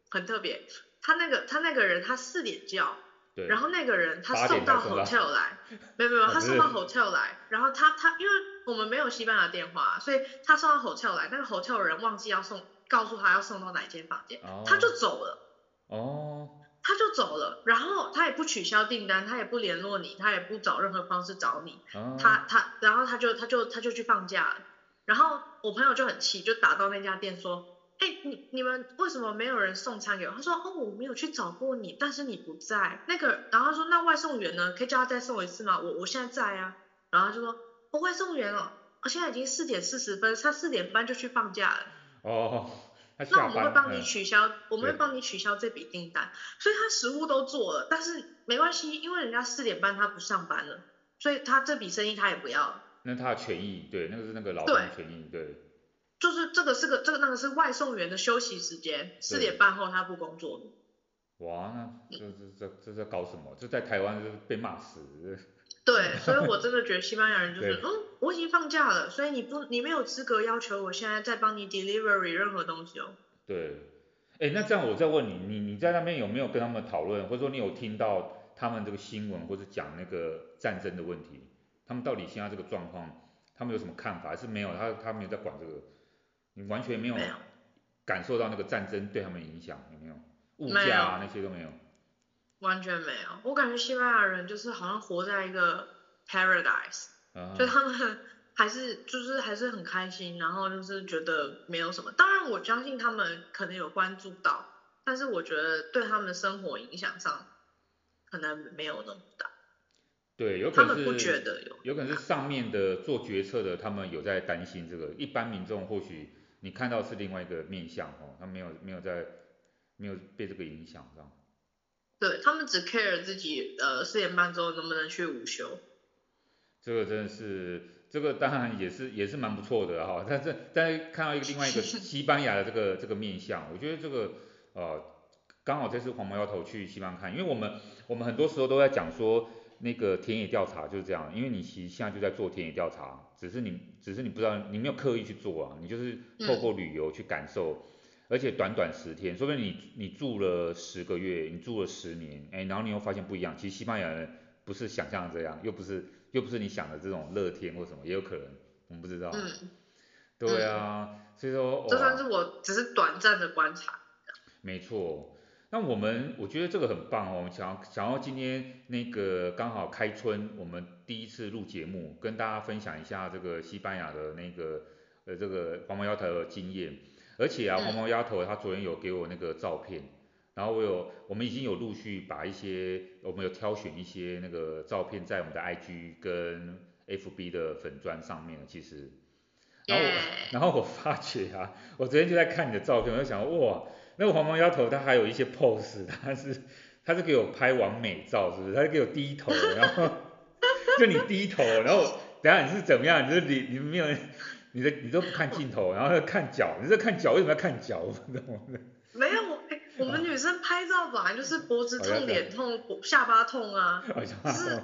很特别。他那个他那个人他四点叫，对，然后那个人他送到 hotel 来，没有没有，他送到 hotel 来，然后他他因为我们没有西班牙电话，所以他送到 hotel 来，那个 hotel 人忘记要送，告诉他要送到哪间房间，哦，他就走了。哦。他就走了，然后他也不取消订单，他也不联络你，他也不找任何方式找你，哦、他他，然后他就他就他就去放假了，然后我朋友就很气，就打到那家店说，哎，你你们为什么没有人送餐给我？他说，哦，我没有去找过你，但是你不在，那个，然后他说，那外送员呢？可以叫他再送一次吗？我我现在在啊，然后他就说，我、哦、外送员哦，我现在已经四点四十分，他四点半就去放假了。哦。那我们会帮你取消，嗯、我们会帮你取消这笔订单，所以他食物都做了，但是没关系，因为人家四点半他不上班了，所以他这笔生意他也不要了。那他的权益，对，那个是那个老板权益，对。对就是这个是个这个那个是外送员的休息时间，四点半后他不工作。哇，那这这这这在搞什么？这在台湾就是被骂死。对，所以我真的觉得西班牙人就是，嗯，我已经放假了，所以你不，你没有资格要求我现在再帮你 delivery 任何东西哦。对，哎，那这样我再问你，你你在那边有没有跟他们讨论，或者说你有听到他们这个新闻，或者讲那个战争的问题，他们到底现在这个状况，他们有什么看法？还是没有？他他没有在管这个，你完全没有感受到那个战争对他们影响，有没有？物价啊那些都没有。完全没有，我感觉西班牙人就是好像活在一个 paradise，啊，就他们 还是就是还是很开心，然后就是觉得没有什么。当然我相信他们可能有关注到，但是我觉得对他们的生活影响上可能没有那么大。对，有可能是，他们不觉得有，有可能是上面的做决策的，他们有在担心这个。一般民众或许你看到是另外一个面相哦，他没有没有在没有被这个影响这样。对，他们只 care 自己，呃，四点半之后能不能去午休。这个真的是，这个当然也是也是蛮不错的哈。但是但是看到一个另外一个 西班牙的这个这个面相，我觉得这个呃刚好这次黄毛丫头去西班牙看，因为我们我们很多时候都在讲说那个田野调查就是这样，因为你其实现在就在做田野调查，只是你只是你不知道你没有刻意去做啊，你就是透过旅游去感受。嗯而且短短十天，说不定你你住了十个月，你住了十年，哎，然后你又发现不一样。其实西班牙人不是想象的这样，又不是又不是你想的这种乐天或什么，也有可能，我们不知道。嗯。对啊，嗯、所以说。这算是我只是短暂的观察。没错，那我们我觉得这个很棒哦，想要想要今天那个刚好开春，我们第一次录节目，跟大家分享一下这个西班牙的那个呃这个黄毛丫头的经验。而且啊，黄毛丫头她昨天有给我那个照片，然后我有，我们已经有陆续把一些，我们有挑选一些那个照片在我们的 IG 跟 FB 的粉砖上面了，其实，然后我，然后我发觉啊，我昨天就在看你的照片，我就想哇，那个黄毛丫头她还有一些 pose，她是她是给我拍完美照，是不是？她是给我低头，然后 就你低头，然后等下你是怎么样？你就是你你没有。你的你都不看镜头，然后要看脚，你在看脚，为什么要看脚？没有，我，我们女生拍照本来就是脖子痛、脸痛、下巴痛啊，就是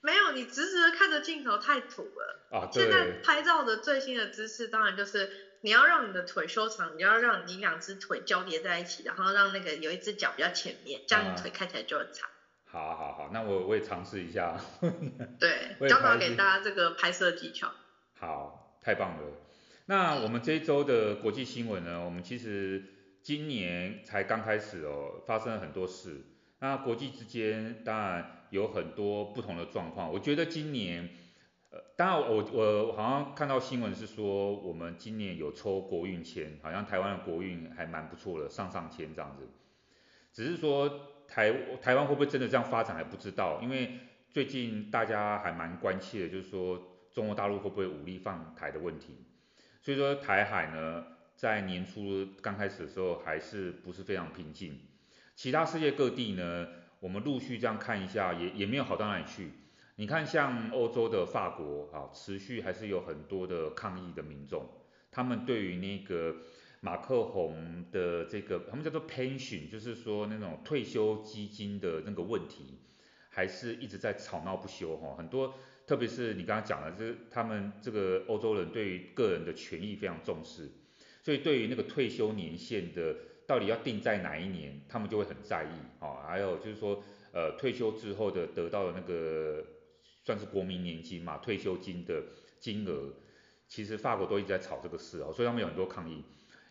没有，你直直的看着镜头太土了。啊，对。现在拍照的最新的姿势，当然就是你要让你的腿修长，你要让你两只腿交叠在一起，然后让那个有一只脚比较前面，这样你腿看起来就很长。好好好，那我我也尝试一下。对，教导给大家这个拍摄技巧。好。太棒了，那我们这一周的国际新闻呢？我们其实今年才刚开始哦，发生了很多事。那国际之间当然有很多不同的状况。我觉得今年，呃，当然我我好像看到新闻是说，我们今年有抽国运签，好像台湾的国运还蛮不错的，上上签这样子。只是说台台湾会不会真的这样发展还不知道，因为最近大家还蛮关切的，就是说。中国大陆会不会武力放台的问题？所以说台海呢，在年初刚开始的时候还是不是非常平静。其他世界各地呢，我们陆续这样看一下，也也没有好到哪里去。你看像欧洲的法国啊，持续还是有很多的抗议的民众，他们对于那个马克宏的这个，他们叫做 pension，就是说那种退休基金的那个问题，还是一直在吵闹不休哈。很多，特别是你刚刚讲的，就是他们这个欧洲人对于个人的权益非常重视，所以对于那个退休年限的。到底要定在哪一年，他们就会很在意啊。还有就是说，呃，退休之后的得到的那个算是国民年金嘛，退休金的金额，其实法国都一直在吵这个事哦，所以他们有很多抗议。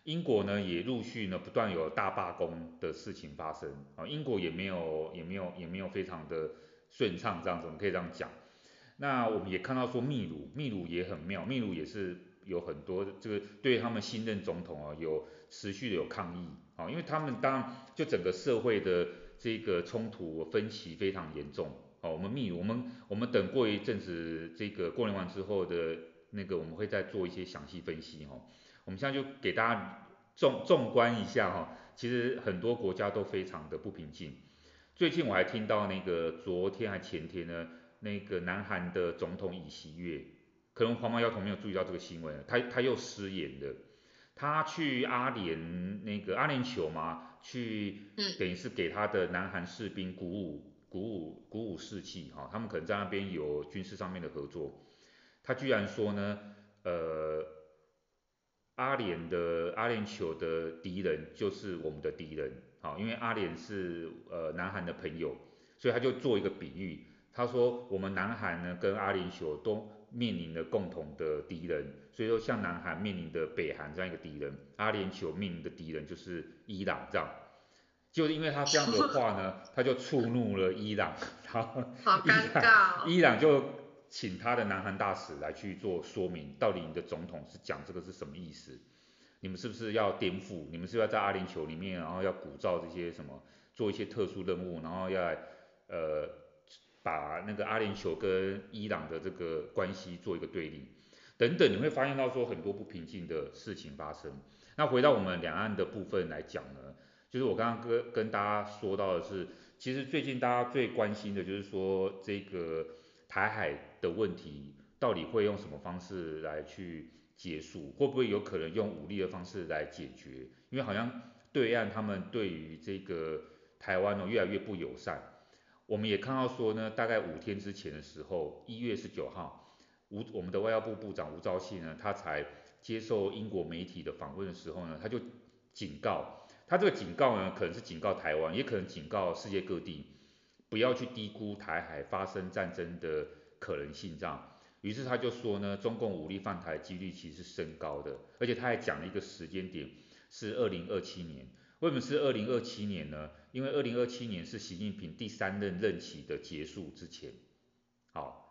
英国呢也陆续呢不断有大罢工的事情发生啊，英国也没有也没有也没有非常的顺畅这样子，我们可以这样讲。那我们也看到说秘鲁，秘鲁也很妙，秘鲁也是有很多这个对他们新任总统啊有持续的有抗议。啊，因为他们当然就整个社会的这个冲突分歧非常严重。哦，我们秘鲁，我们我们等过一阵子这个过年完之后的那个，我们会再做一些详细分析。哈，我们现在就给大家纵纵观一下。哈，其实很多国家都非常的不平静。最近我还听到那个昨天还前天呢，那个南韩的总统尹锡悦，可能黄毛丫头没有注意到这个新闻，他他又失言了。他去阿联那个阿联酋嘛，去等于是给他的南韩士兵鼓舞鼓舞士气哈，他们可能在那边有军事上面的合作。他居然说呢，呃，阿联的阿联酋的敌人就是我们的敌人，好，因为阿联是呃南韩的朋友，所以他就做一个比喻，他说我们南韩呢跟阿联酋都面临了共同的敌人。所以说，像南韩面临的北韩这样一个敌人，阿联酋面临的敌人就是伊朗这样。就因为他这样的话呢，他就触怒了伊朗，然后好尴尬哦。伊朗就请他的南韩大使来去做说明，到底你的总统是讲这个是什么意思？你们是不是要颠覆？你们是不是要在阿联酋里面，然后要鼓噪这些什么，做一些特殊任务，然后要来呃把那个阿联酋跟伊朗的这个关系做一个对立？等等，你会发现到说很多不平静的事情发生。那回到我们两岸的部分来讲呢，就是我刚刚跟跟大家说到的是，其实最近大家最关心的就是说这个台海的问题到底会用什么方式来去结束，会不会有可能用武力的方式来解决？因为好像对岸他们对于这个台湾呢越来越不友善。我们也看到说呢，大概五天之前的时候，一月十九号。吴我们的外交部部长吴钊燮呢，他才接受英国媒体的访问的时候呢，他就警告，他这个警告呢，可能是警告台湾，也可能警告世界各地，不要去低估台海发生战争的可能性。这样，于是他就说呢，中共武力犯台几率其实是升高的，而且他还讲了一个时间点，是二零二七年。为什么是二零二七年呢？因为二零二七年是习近平第三任任期的结束之前。好。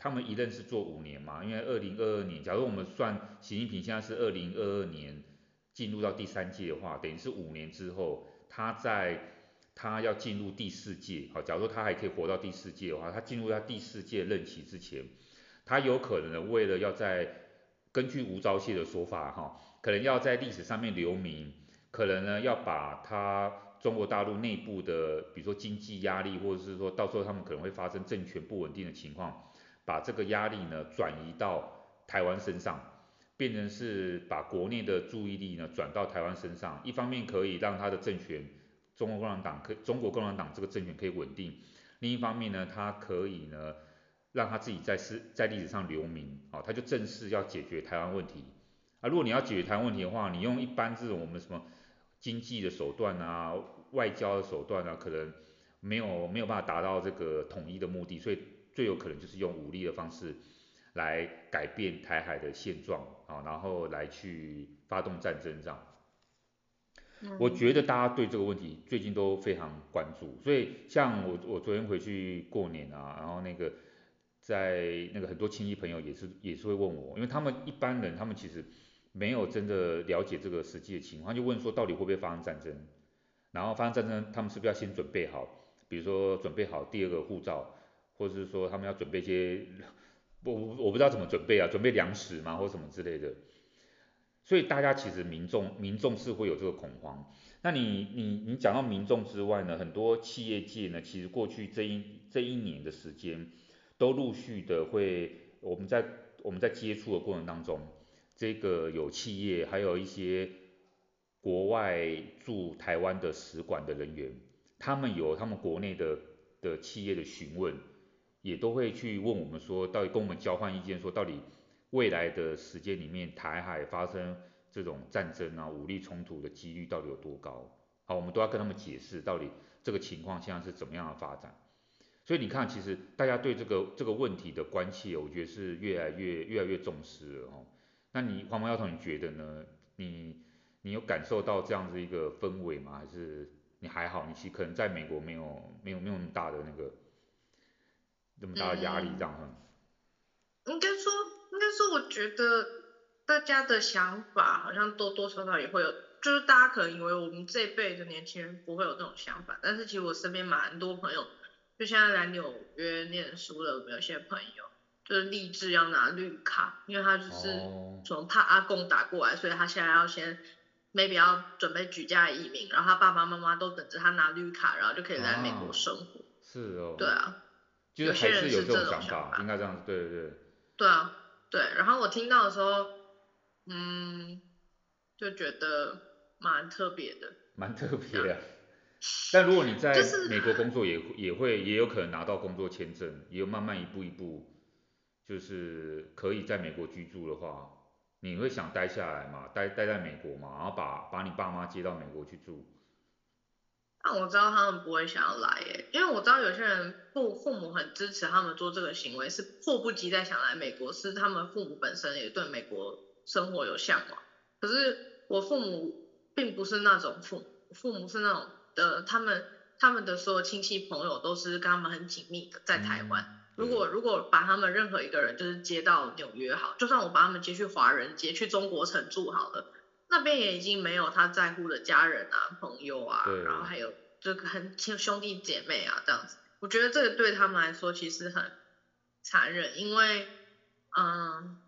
他们一任是做五年嘛，因为二零二二年，假如我们算习近平现在是二零二二年进入到第三届的话，等于是五年之后，他在他要进入第四届，好，假如说他还可以活到第四届的话，他进入他第四届任期之前，他有可能，为了要在根据吴钊燮的说法哈，可能要在历史上面留名，可能呢要把他中国大陆内部的，比如说经济压力，或者是说到时候他们可能会发生政权不稳定的情况。把这个压力呢转移到台湾身上，变成是把国内的注意力呢转到台湾身上，一方面可以让他的政权，中国共产党可中国共产党这个政权可以稳定，另一方面呢，他可以呢让他自己在是在历史上留名，啊，他就正式要解决台湾问题。啊，如果你要解决台湾问题的话，你用一般这种我们什么经济的手段啊、外交的手段啊，可能没有没有办法达到这个统一的目的，所以。最有可能就是用武力的方式来改变台海的现状啊，然后来去发动战争这样。我觉得大家对这个问题最近都非常关注，所以像我我昨天回去过年啊，然后那个在那个很多亲戚朋友也是也是会问我，因为他们一般人他们其实没有真的了解这个实际的情况，就问说到底会不会发生战争，然后发生战争他们是不是要先准备好，比如说准备好第二个护照。或者是说他们要准备一些，我我不知道怎么准备啊，准备粮食嘛或什么之类的。所以大家其实民众民众是会有这个恐慌。那你你你讲到民众之外呢，很多企业界呢，其实过去这一这一年的时间，都陆续的会，我们在我们在接触的过程当中，这个有企业，还有一些国外驻台湾的使馆的人员，他们有他们国内的的企业的询问，也都会去问我们说，到底跟我们交换意见，说到底未来的时间里面，台海发生。这种战争啊，武力冲突的几率到底有多高？好，我们都要跟他们解释到底这个情况现在是怎么样的发展。所以你看，其实大家对这个这个问题的关切，我觉得是越来越越来越重视了哦。那你黄毛丫头，你觉得呢？你你有感受到这样子一个氛围吗？还是你还好？你其实可能在美国没有没有没有那么大的那个那么大的压力这样？嗯，应该说应该说，我觉得。大家的想法好像多多少少也会有，就是大家可能以为我们这一辈的年轻人不会有这种想法，但是其实我身边蛮多朋友，就现在来纽约念书的，我有些朋友就是立志要拿绿卡，因为他就是从怕阿贡打过来，所以他现在要先 maybe 要准备举家移民，然后他爸爸妈妈都等着他拿绿卡，然后就可以来美国生活。是哦。对啊。就是还是有这种想法，应该这样子，对对对。对啊，对，然后我听到的时候。嗯，就觉得蛮特别的，蛮特别的。但如果你 在 美国工作也，也也会也有可能拿到工作签证，也有慢慢一步一步，就是可以在美国居住的话，你会想待下来吗？待待在美国吗？然后把把你爸妈接到美国去住？但我知道他们不会想要来耶，因为我知道有些人父父母很支持他们做这个行为，是迫不及待想来美国，是他们父母本身也对美国。生活有向往，可是我父母并不是那种父母，父母是那种的，他们他们的所有亲戚朋友都是跟他们很紧密的，在台湾。嗯、如果如果把他们任何一个人就是接到纽约好，就算我把他们接去华人街，去中国城住好了，那边也已经没有他在乎的家人啊、朋友啊，然后还有这个很亲兄弟姐妹啊这样子。我觉得这个对他们来说其实很残忍，因为嗯。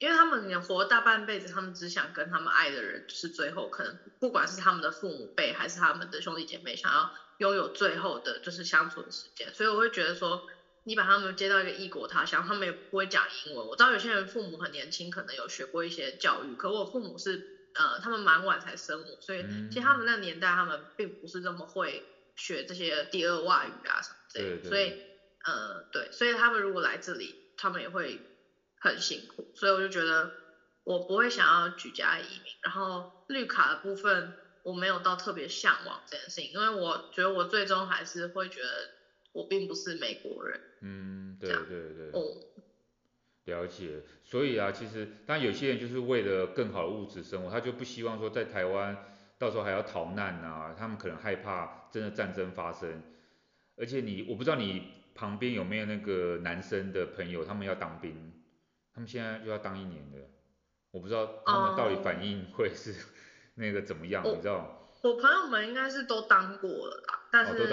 因为他们也活大半辈子，他们只想跟他们爱的人，就是最后可能不管是他们的父母辈，还是他们的兄弟姐妹，想要拥有最后的就是相处的时间。所以我会觉得说，你把他们接到一个异国他乡，他们也不会讲英文。我知道有些人父母很年轻，可能有学过一些教育，可我父母是呃，他们蛮晚才生我，所以其实他们那个年代，他们并不是这么会学这些第二外语啊什么之类的。所以呃，对，所以他们如果来这里，他们也会。很辛苦，所以我就觉得我不会想要举家移民。然后绿卡的部分，我没有到特别向往这件事情，因为我觉得我最终还是会觉得我并不是美国人。嗯，对对对。哦，了解。所以啊，其实但有些人就是为了更好的物质生活，他就不希望说在台湾到时候还要逃难啊，他们可能害怕真的战争发生。而且你，我不知道你旁边有没有那个男生的朋友，他们要当兵。他们现在又要当一年的，我不知道他们到底反应会是 那个怎么样，你知道吗？我朋友们应该是都当过了啦，但是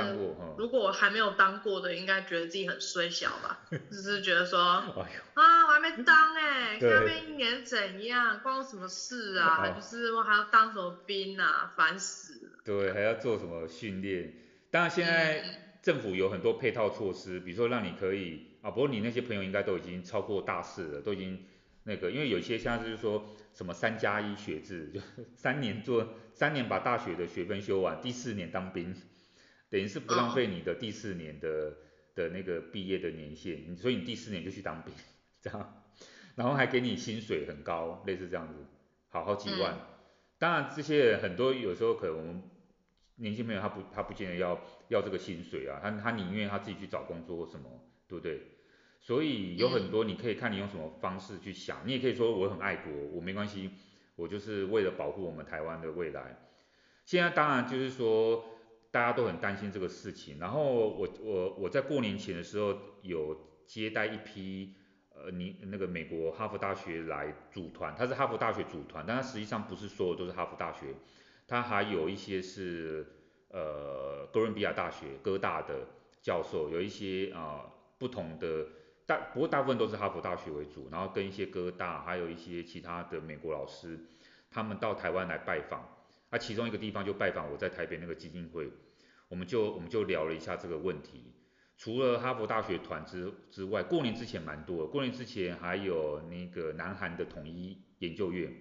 如果还没有当过的，应该觉得自己很衰小吧，就是觉得说，啊我还没当哎，下面一年怎样，关我什么事啊？就是我还要当什么兵啊，烦死了。对，还要做什么训练？当然现在政府有很多配套措施，比如说让你可以。啊，不过你那些朋友应该都已经超过大四了，都已经那个，因为有些像是就是说什么三加一学制，就 三年做三年把大学的学分修完，第四年当兵，等于是不浪费你的第四年的、oh. 的那个毕业的年限，所以你第四年就去当兵，这样，然后还给你薪水很高，类似这样子，好好几万。嗯、当然这些很多有时候可能我们年轻朋友他不他不见得要要这个薪水啊，他他宁愿他自己去找工作或什么。对不对？所以有很多你可以看你用什么方式去想，嗯、你也可以说我很爱国，我没关系，我就是为了保护我们台湾的未来。现在当然就是说大家都很担心这个事情，然后我我我在过年前的时候有接待一批呃你那个美国哈佛大学来组团，他是哈佛大学组团，但他实际上不是所有都是哈佛大学，他还有一些是呃哥伦比亚大学哥大的教授，有一些啊。呃不同的大，不过大部分都是哈佛大学为主，然后跟一些哥大，还有一些其他的美国老师，他们到台湾来拜访，那其中一个地方就拜访我在台北那个基金会，我们就我们就聊了一下这个问题。除了哈佛大学团之之外，过年之前蛮多，过年之前还有那个南韩的统一研究院，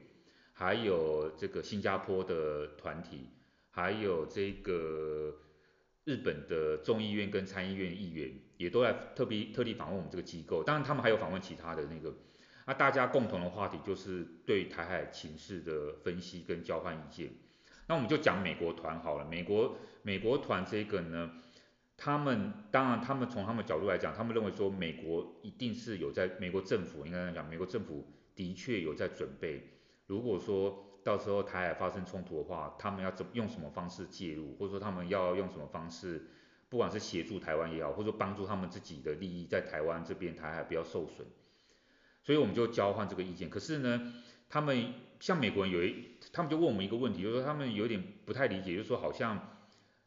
还有这个新加坡的团体，还有这个日本的众议院跟参议院议员也都来特别特地访问我们这个机构，当然他们还有访问其他的那个，那大家共同的话题就是对台海情势的分析跟交换意见。那我们就讲美国团好了，美国美国团这个呢。他们当然，他们从他们角度来讲，他们认为说美国一定是有在，美国政府应该来讲，美国政府的确有在准备。如果说到时候台海发生冲突的话，他们要怎用什么方式介入，或者说他们要用什么方式，不管是协助台湾也好，或者说帮助他们自己的利益在台湾这边台海不要受损。所以我们就交换这个意见。可是呢，他们像美国人有一，他们就问我们一个问题，就是说他们有点不太理解，就是说好像。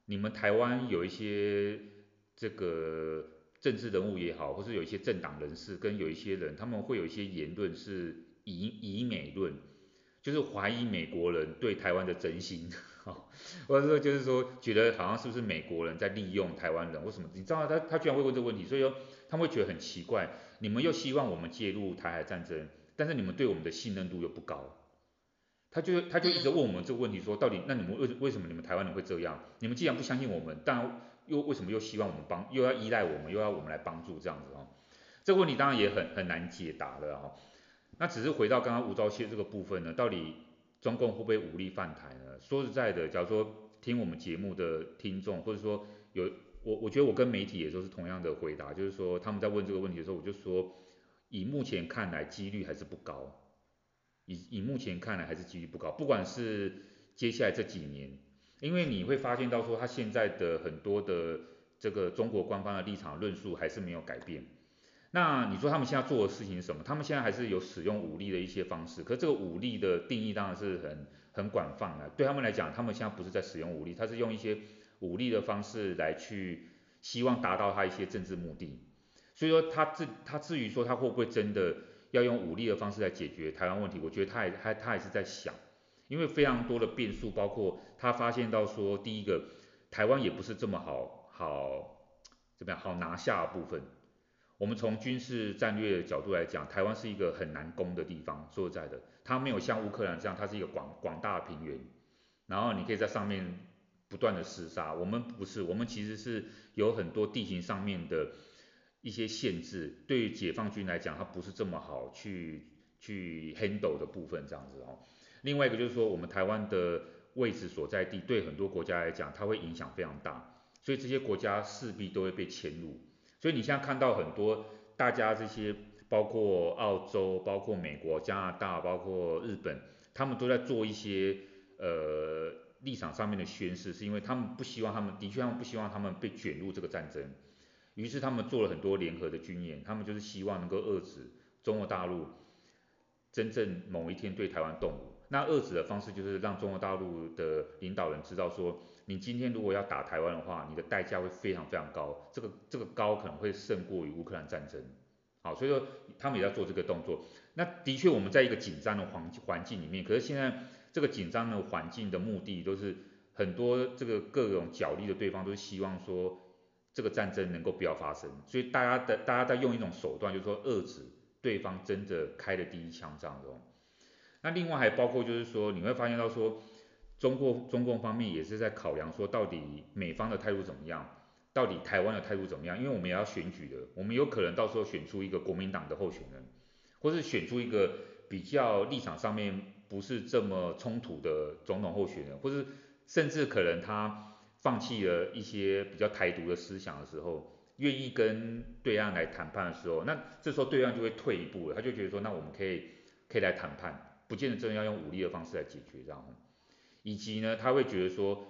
你们台湾有一些这个政治人物也好，或是有一些政党人士，跟有一些人，他们会有一些言论是以以美论，就是怀疑美国人对台湾的真心，或者说就是说觉得好像是不是美国人在利用台湾人或什么？你知道他他居然会问这个问题，所以说他们会觉得很奇怪，你们又希望我们介入台海战争，但是你们对我们的信任度又不高。他就他就一直问我们这个问题，说到底，那你们为为什么你们台湾人会这样？你们既然不相信我们，但又为什么又希望我们帮，又要依赖我们，又要我们来帮助这样子哦？这个问题当然也很很难解答的哈。那只是回到刚刚吴钊燮这个部分呢，到底中共会不会武力犯台呢？说实在的，假如说听我们节目的听众，或者说有我我觉得我跟媒体也都是同样的回答，就是说他们在问这个问题的时候，我就说以目前看来几率还是不高。以以目前看来还是几率不高，不管是接下来这几年，因为你会发现到说他现在的很多的这个中国官方的立场论述还是没有改变。那你说他们现在做的事情是什么？他们现在还是有使用武力的一些方式，可是这个武力的定义当然是很很广泛的。对他们来讲，他们现在不是在使用武力，他是用一些武力的方式来去希望达到他一些政治目的。所以说他至他至于说他会不会真的？要用武力的方式来解决台湾问题，我觉得他也他他也是在想，因为非常多的变数，包括他发现到说，第一个，台湾也不是这么好好怎么样好拿下部分。我们从军事战略的角度来讲，台湾是一个很难攻的地方。说实在的，它没有像乌克兰这样，它是一个广广大的平原，然后你可以在上面不断的厮杀。我们不是，我们其实是有很多地形上面的。一些限制对于解放军来讲，它不是这么好去去 handle 的部分，这样子哦。另外一个就是说，我们台湾的位置所在地，对很多国家来讲，它会影响非常大，所以这些国家势必都会被牵入。所以你现在看到很多大家这些，包括澳洲、包括美国、加拿大、包括日本，他们都在做一些呃立场上面的宣示，是因为他们不希望他们的确他们不希望他们被卷入这个战争。于是他们做了很多联合的军演，他们就是希望能够遏制中国大陆真正某一天对台湾动武。那遏制的方式就是让中国大陆的领导人知道说，你今天如果要打台湾的话，你的代价会非常非常高，这个这个高可能会胜过于乌克兰战争。好，所以说他们也要做这个动作。那的确我们在一个紧张的环环境里面，可是现在这个紧张的环境的目的都是很多这个各种角力的对方都是希望说。这个战争能够不要发生，所以大家的大家在用一种手段，就是说遏制对方真的开的第一枪这样子。那另外还包括就是说，你会发现到说，中国中共方面也是在考量说，到底美方的态度怎么样，到底台湾的态度怎么样？因为我们也要选举的，我们有可能到时候选出一个国民党的候选人，或是选出一个比较立场上面不是这么冲突的总统候选人，或是甚至可能他。放弃了一些比较台独的思想的时候，愿意跟对岸来谈判的时候，那这时候对岸就会退一步了，他就觉得说，那我们可以可以来谈判，不见得真的要用武力的方式来解决这样。以及呢，他会觉得说，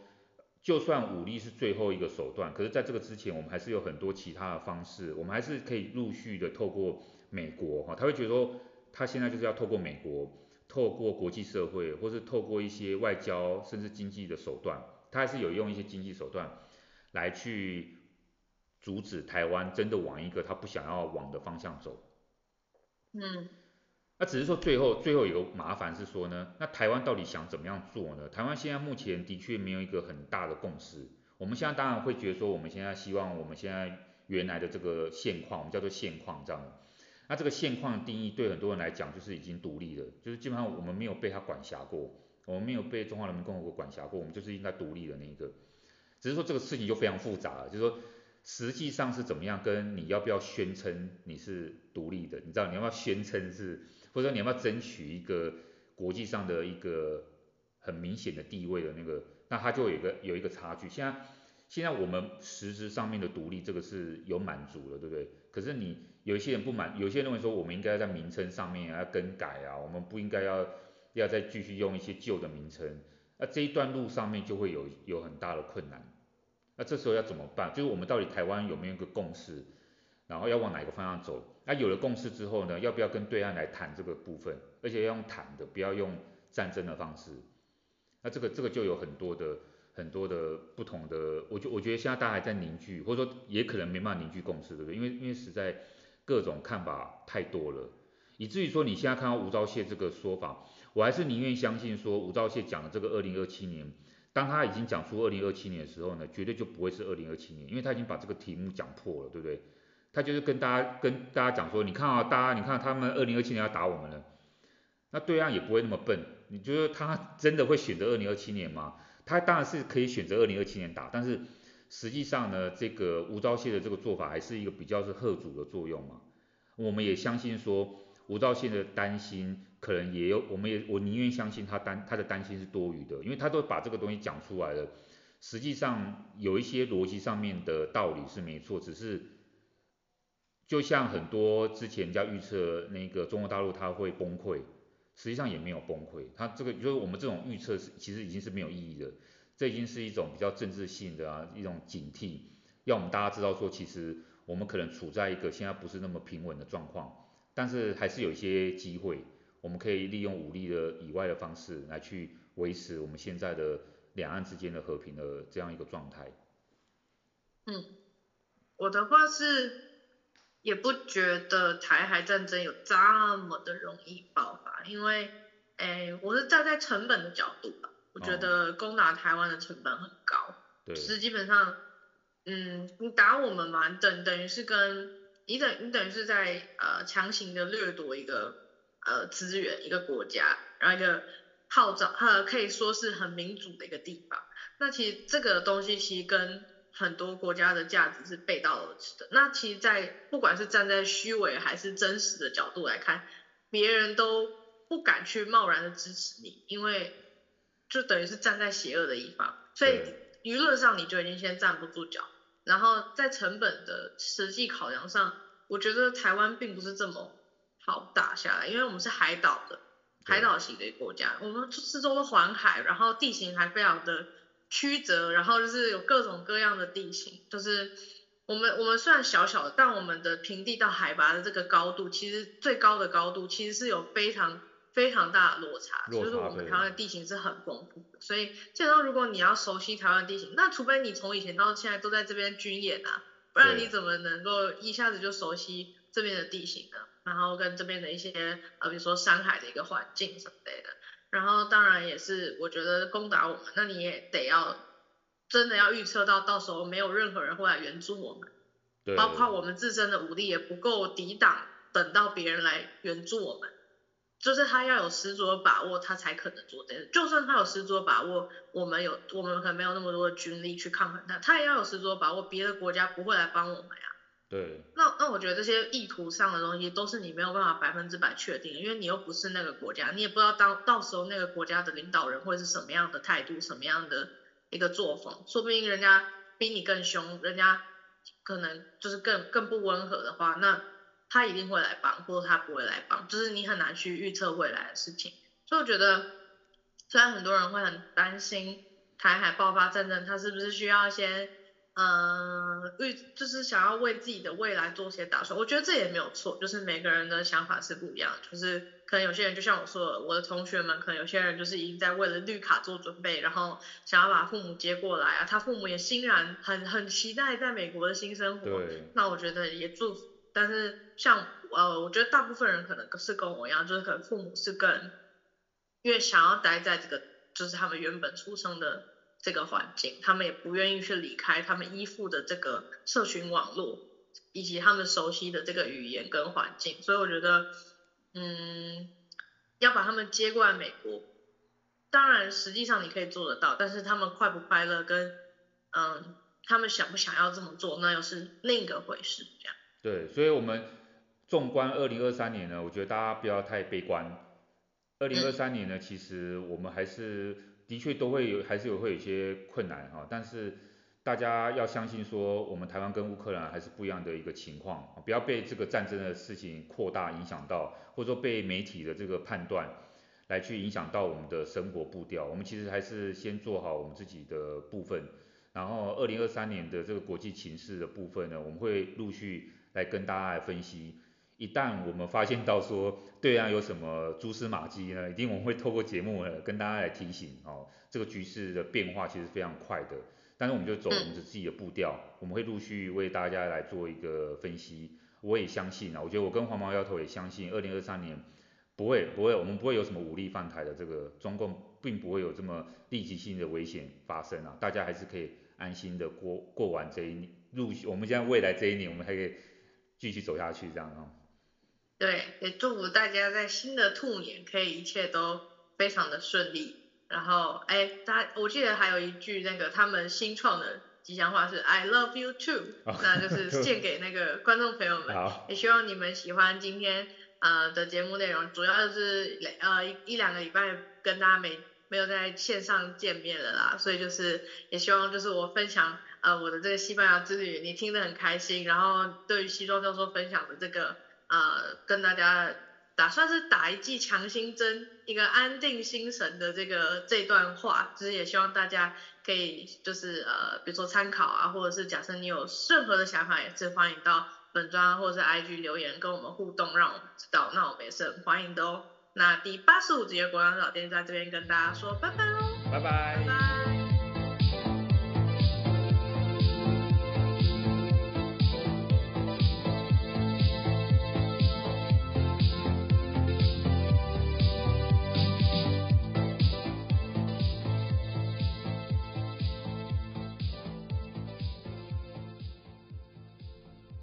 就算武力是最后一个手段，可是在这个之前，我们还是有很多其他的方式，我们还是可以陆续的透过美国哈，他会觉得说，他现在就是要透过美国，透过国际社会，或是透过一些外交甚至经济的手段。他还是有用一些经济手段来去阻止台湾真的往一个他不想要往的方向走。嗯，那只是说最后最后有个麻烦是说呢，那台湾到底想怎么样做呢？台湾现在目前的确没有一个很大的共识。我们现在当然会觉得说，我们现在希望我们现在原来的这个现况，我们叫做现况这样。那这个现况的定义对很多人来讲就是已经独立了，就是基本上我们没有被他管辖过，我们没有被中华人民共和国管辖过，我们就是应该独立的那一个。只是说这个事情就非常复杂了，就是说实际上是怎么样，跟你要不要宣称你是独立的，你知道你要不要宣称是，或者说你要不要争取一个国际上的一个很明显的地位的那个，那它就有一个有一个差距。现在现在我们实质上面的独立，这个是有满足了，对不对？可是你有一些人不满，有些人认为说我们应该在名称上面要更改啊，我们不应该要要再继续用一些旧的名称，那这一段路上面就会有有很大的困难。那这时候要怎么办？就是我们到底台湾有没有一个共识，然后要往哪个方向走？那有了共识之后呢，要不要跟对岸来谈这个部分？而且要用谈的，不要用战争的方式。那这个这个就有很多的。很多的不同的，我觉我觉得现在大家还在凝聚，或者说也可能没办法凝聚共识，对不对？因为因为实在各种看法太多了，以至于说你现在看到吴钊燮这个说法，我还是宁愿相信说吴钊燮讲的这个二零二七年，当他已经讲出二零二七年的时候呢，绝对就不会是二零二七年，因为他已经把这个题目讲破了，对不对？他就是跟大家跟大家讲说，你看啊，大家你看他们二零二七年要打我们了，那对岸也不会那么笨，你觉得他真的会选择二零二七年吗？他当然是可以选择二零二七年打，但是实际上呢，这个吴钊燮的这个做法还是一个比较是贺主的作用嘛。我们也相信说吴钊燮的担心可能也有，我们也我宁愿相信他担他的担心是多余的，因为他都把这个东西讲出来了。实际上有一些逻辑上面的道理是没错，只是就像很多之前人家预测那个中国大陆它会崩溃。实际上也没有崩溃，它这个就是我们这种预测是其实已经是没有意义的，这已经是一种比较政治性的啊一种警惕，要我们大家知道说其实我们可能处在一个现在不是那么平稳的状况，但是还是有一些机会，我们可以利用武力的以外的方式来去维持我们现在的两岸之间的和平的这样一个状态。嗯，我的话是。也不觉得台海战争有这么的容易爆发，因为，诶，我是站在成本的角度吧，我觉得攻打台湾的成本很高，对，是基本上，嗯，你打我们嘛，等等于是跟你等你等于是在呃强行的掠夺一个呃资源一个国家，然后一个号召呃可以说是很民主的一个地方，那其实这个东西其实跟很多国家的价值是背道而驰的。那其实，在不管是站在虚伪还是真实的角度来看，别人都不敢去贸然的支持你，因为就等于是站在邪恶的一方，所以舆论上你就已经先站不住脚。然后在成本的实际考量上，我觉得台湾并不是这么好打下来，因为我们是海岛的海岛型的国家，我们四周都环海，然后地形还非常的。曲折，然后就是有各种各样的地形，就是我们我们虽然小小的，但我们的平地到海拔的这个高度，其实最高的高度其实是有非常非常大的落差，落差就是我们台湾的地形是很丰富的，所以基本上如果你要熟悉台湾地形，那除非你从以前到现在都在这边军演啊，不然你怎么能够一下子就熟悉这边的地形呢？然后跟这边的一些呃，比如说山海的一个环境什么类的。然后当然也是，我觉得攻打我们，那你也得要真的要预测到到时候没有任何人会来援助我们，对，包括我们自身的武力也不够抵挡，等到别人来援助我们，就是他要有十足的把握，他才可能做这个。就算他有十足的把握，我们有我们可能没有那么多的军力去抗衡他，他也要有十足的把握，别的国家不会来帮我们呀。对，那那我觉得这些意图上的东西都是你没有办法百分之百确定，因为你又不是那个国家，你也不知道当到时候那个国家的领导人会是什么样的态度，什么样的一个作风，说不定人家比你更凶，人家可能就是更更不温和的话，那他一定会来帮，或者他不会来帮，就是你很难去预测未来的事情。所以我觉得，虽然很多人会很担心台海爆发战争，他是不是需要先。嗯，为就是想要为自己的未来做些打算，我觉得这也没有错，就是每个人的想法是不一样，就是可能有些人就像我说的，我的同学们，可能有些人就是已经在为了绿卡做准备，然后想要把父母接过来啊，他父母也欣然很很期待在美国的新生活，对，那我觉得也祝福，但是像呃，我觉得大部分人可能是跟我一样，就是可能父母是更越想要待在这个，就是他们原本出生的这个环境，他们也不愿意去离开他们依附的这个社群网络，以及他们熟悉的这个语言跟环境，所以我觉得，嗯，要把他们接过来美国，当然实际上你可以做得到，但是他们快不快乐跟，嗯，他们想不想要这么做，那又是另一个回事，这样。对，所以我们纵观二零二三年呢，我觉得大家不要太悲观。二零二三年呢，其实我们还是的确都会有，还是有会有一些困难哈。但是大家要相信说，我们台湾跟乌克兰还是不一样的一个情况，不要被这个战争的事情扩大影响到，或者说被媒体的这个判断来去影响到我们的生活步调。我们其实还是先做好我们自己的部分，然后二零二三年的这个国际情势的部分呢，我们会陆续。来跟大家来分析，一旦我们发现到说对岸有什么蛛丝马迹呢，一定我们会透过节目呢跟大家来提醒哦，这个局势的变化其实非常快的，但是我们就走我们自己的步调，我们会陆续为大家来做一个分析。我也相信啊，我觉得我跟黄毛丫头也相信，二零二三年不会不会，我们不会有什么武力犯台的，这个中共并不会有这么立即性的危险发生啊，大家还是可以安心的过过完这一年，入我们现在未来这一年，我们还可以。继续走下去，这样哦。对，也祝福大家在新的兔年可以一切都非常的顺利。然后，哎，大家，我记得还有一句那个他们新创的吉祥话是 I love you too，哦，那就是献给那个观众朋友们。好，也希望你们喜欢今天呃的节目内容，主要就是呃一一两个礼拜跟大家没没有在线上见面了啦，所以就是也希望就是我分享。呃，我的这个西班牙之旅，你听得很开心。然后对于西装教授分享的这个，呃，跟大家打算是打一剂强心针，一个安定心神的这个这段话，就是也希望大家可以就是呃，比如说参考啊，或者是假设你有任何的想法，也是欢迎到本专或者是 IG 留言跟我们互动，让我们知道，那我们也是很欢迎的哦。那第八十五集的国良老店在这边跟大家说拜拜喽，拜拜。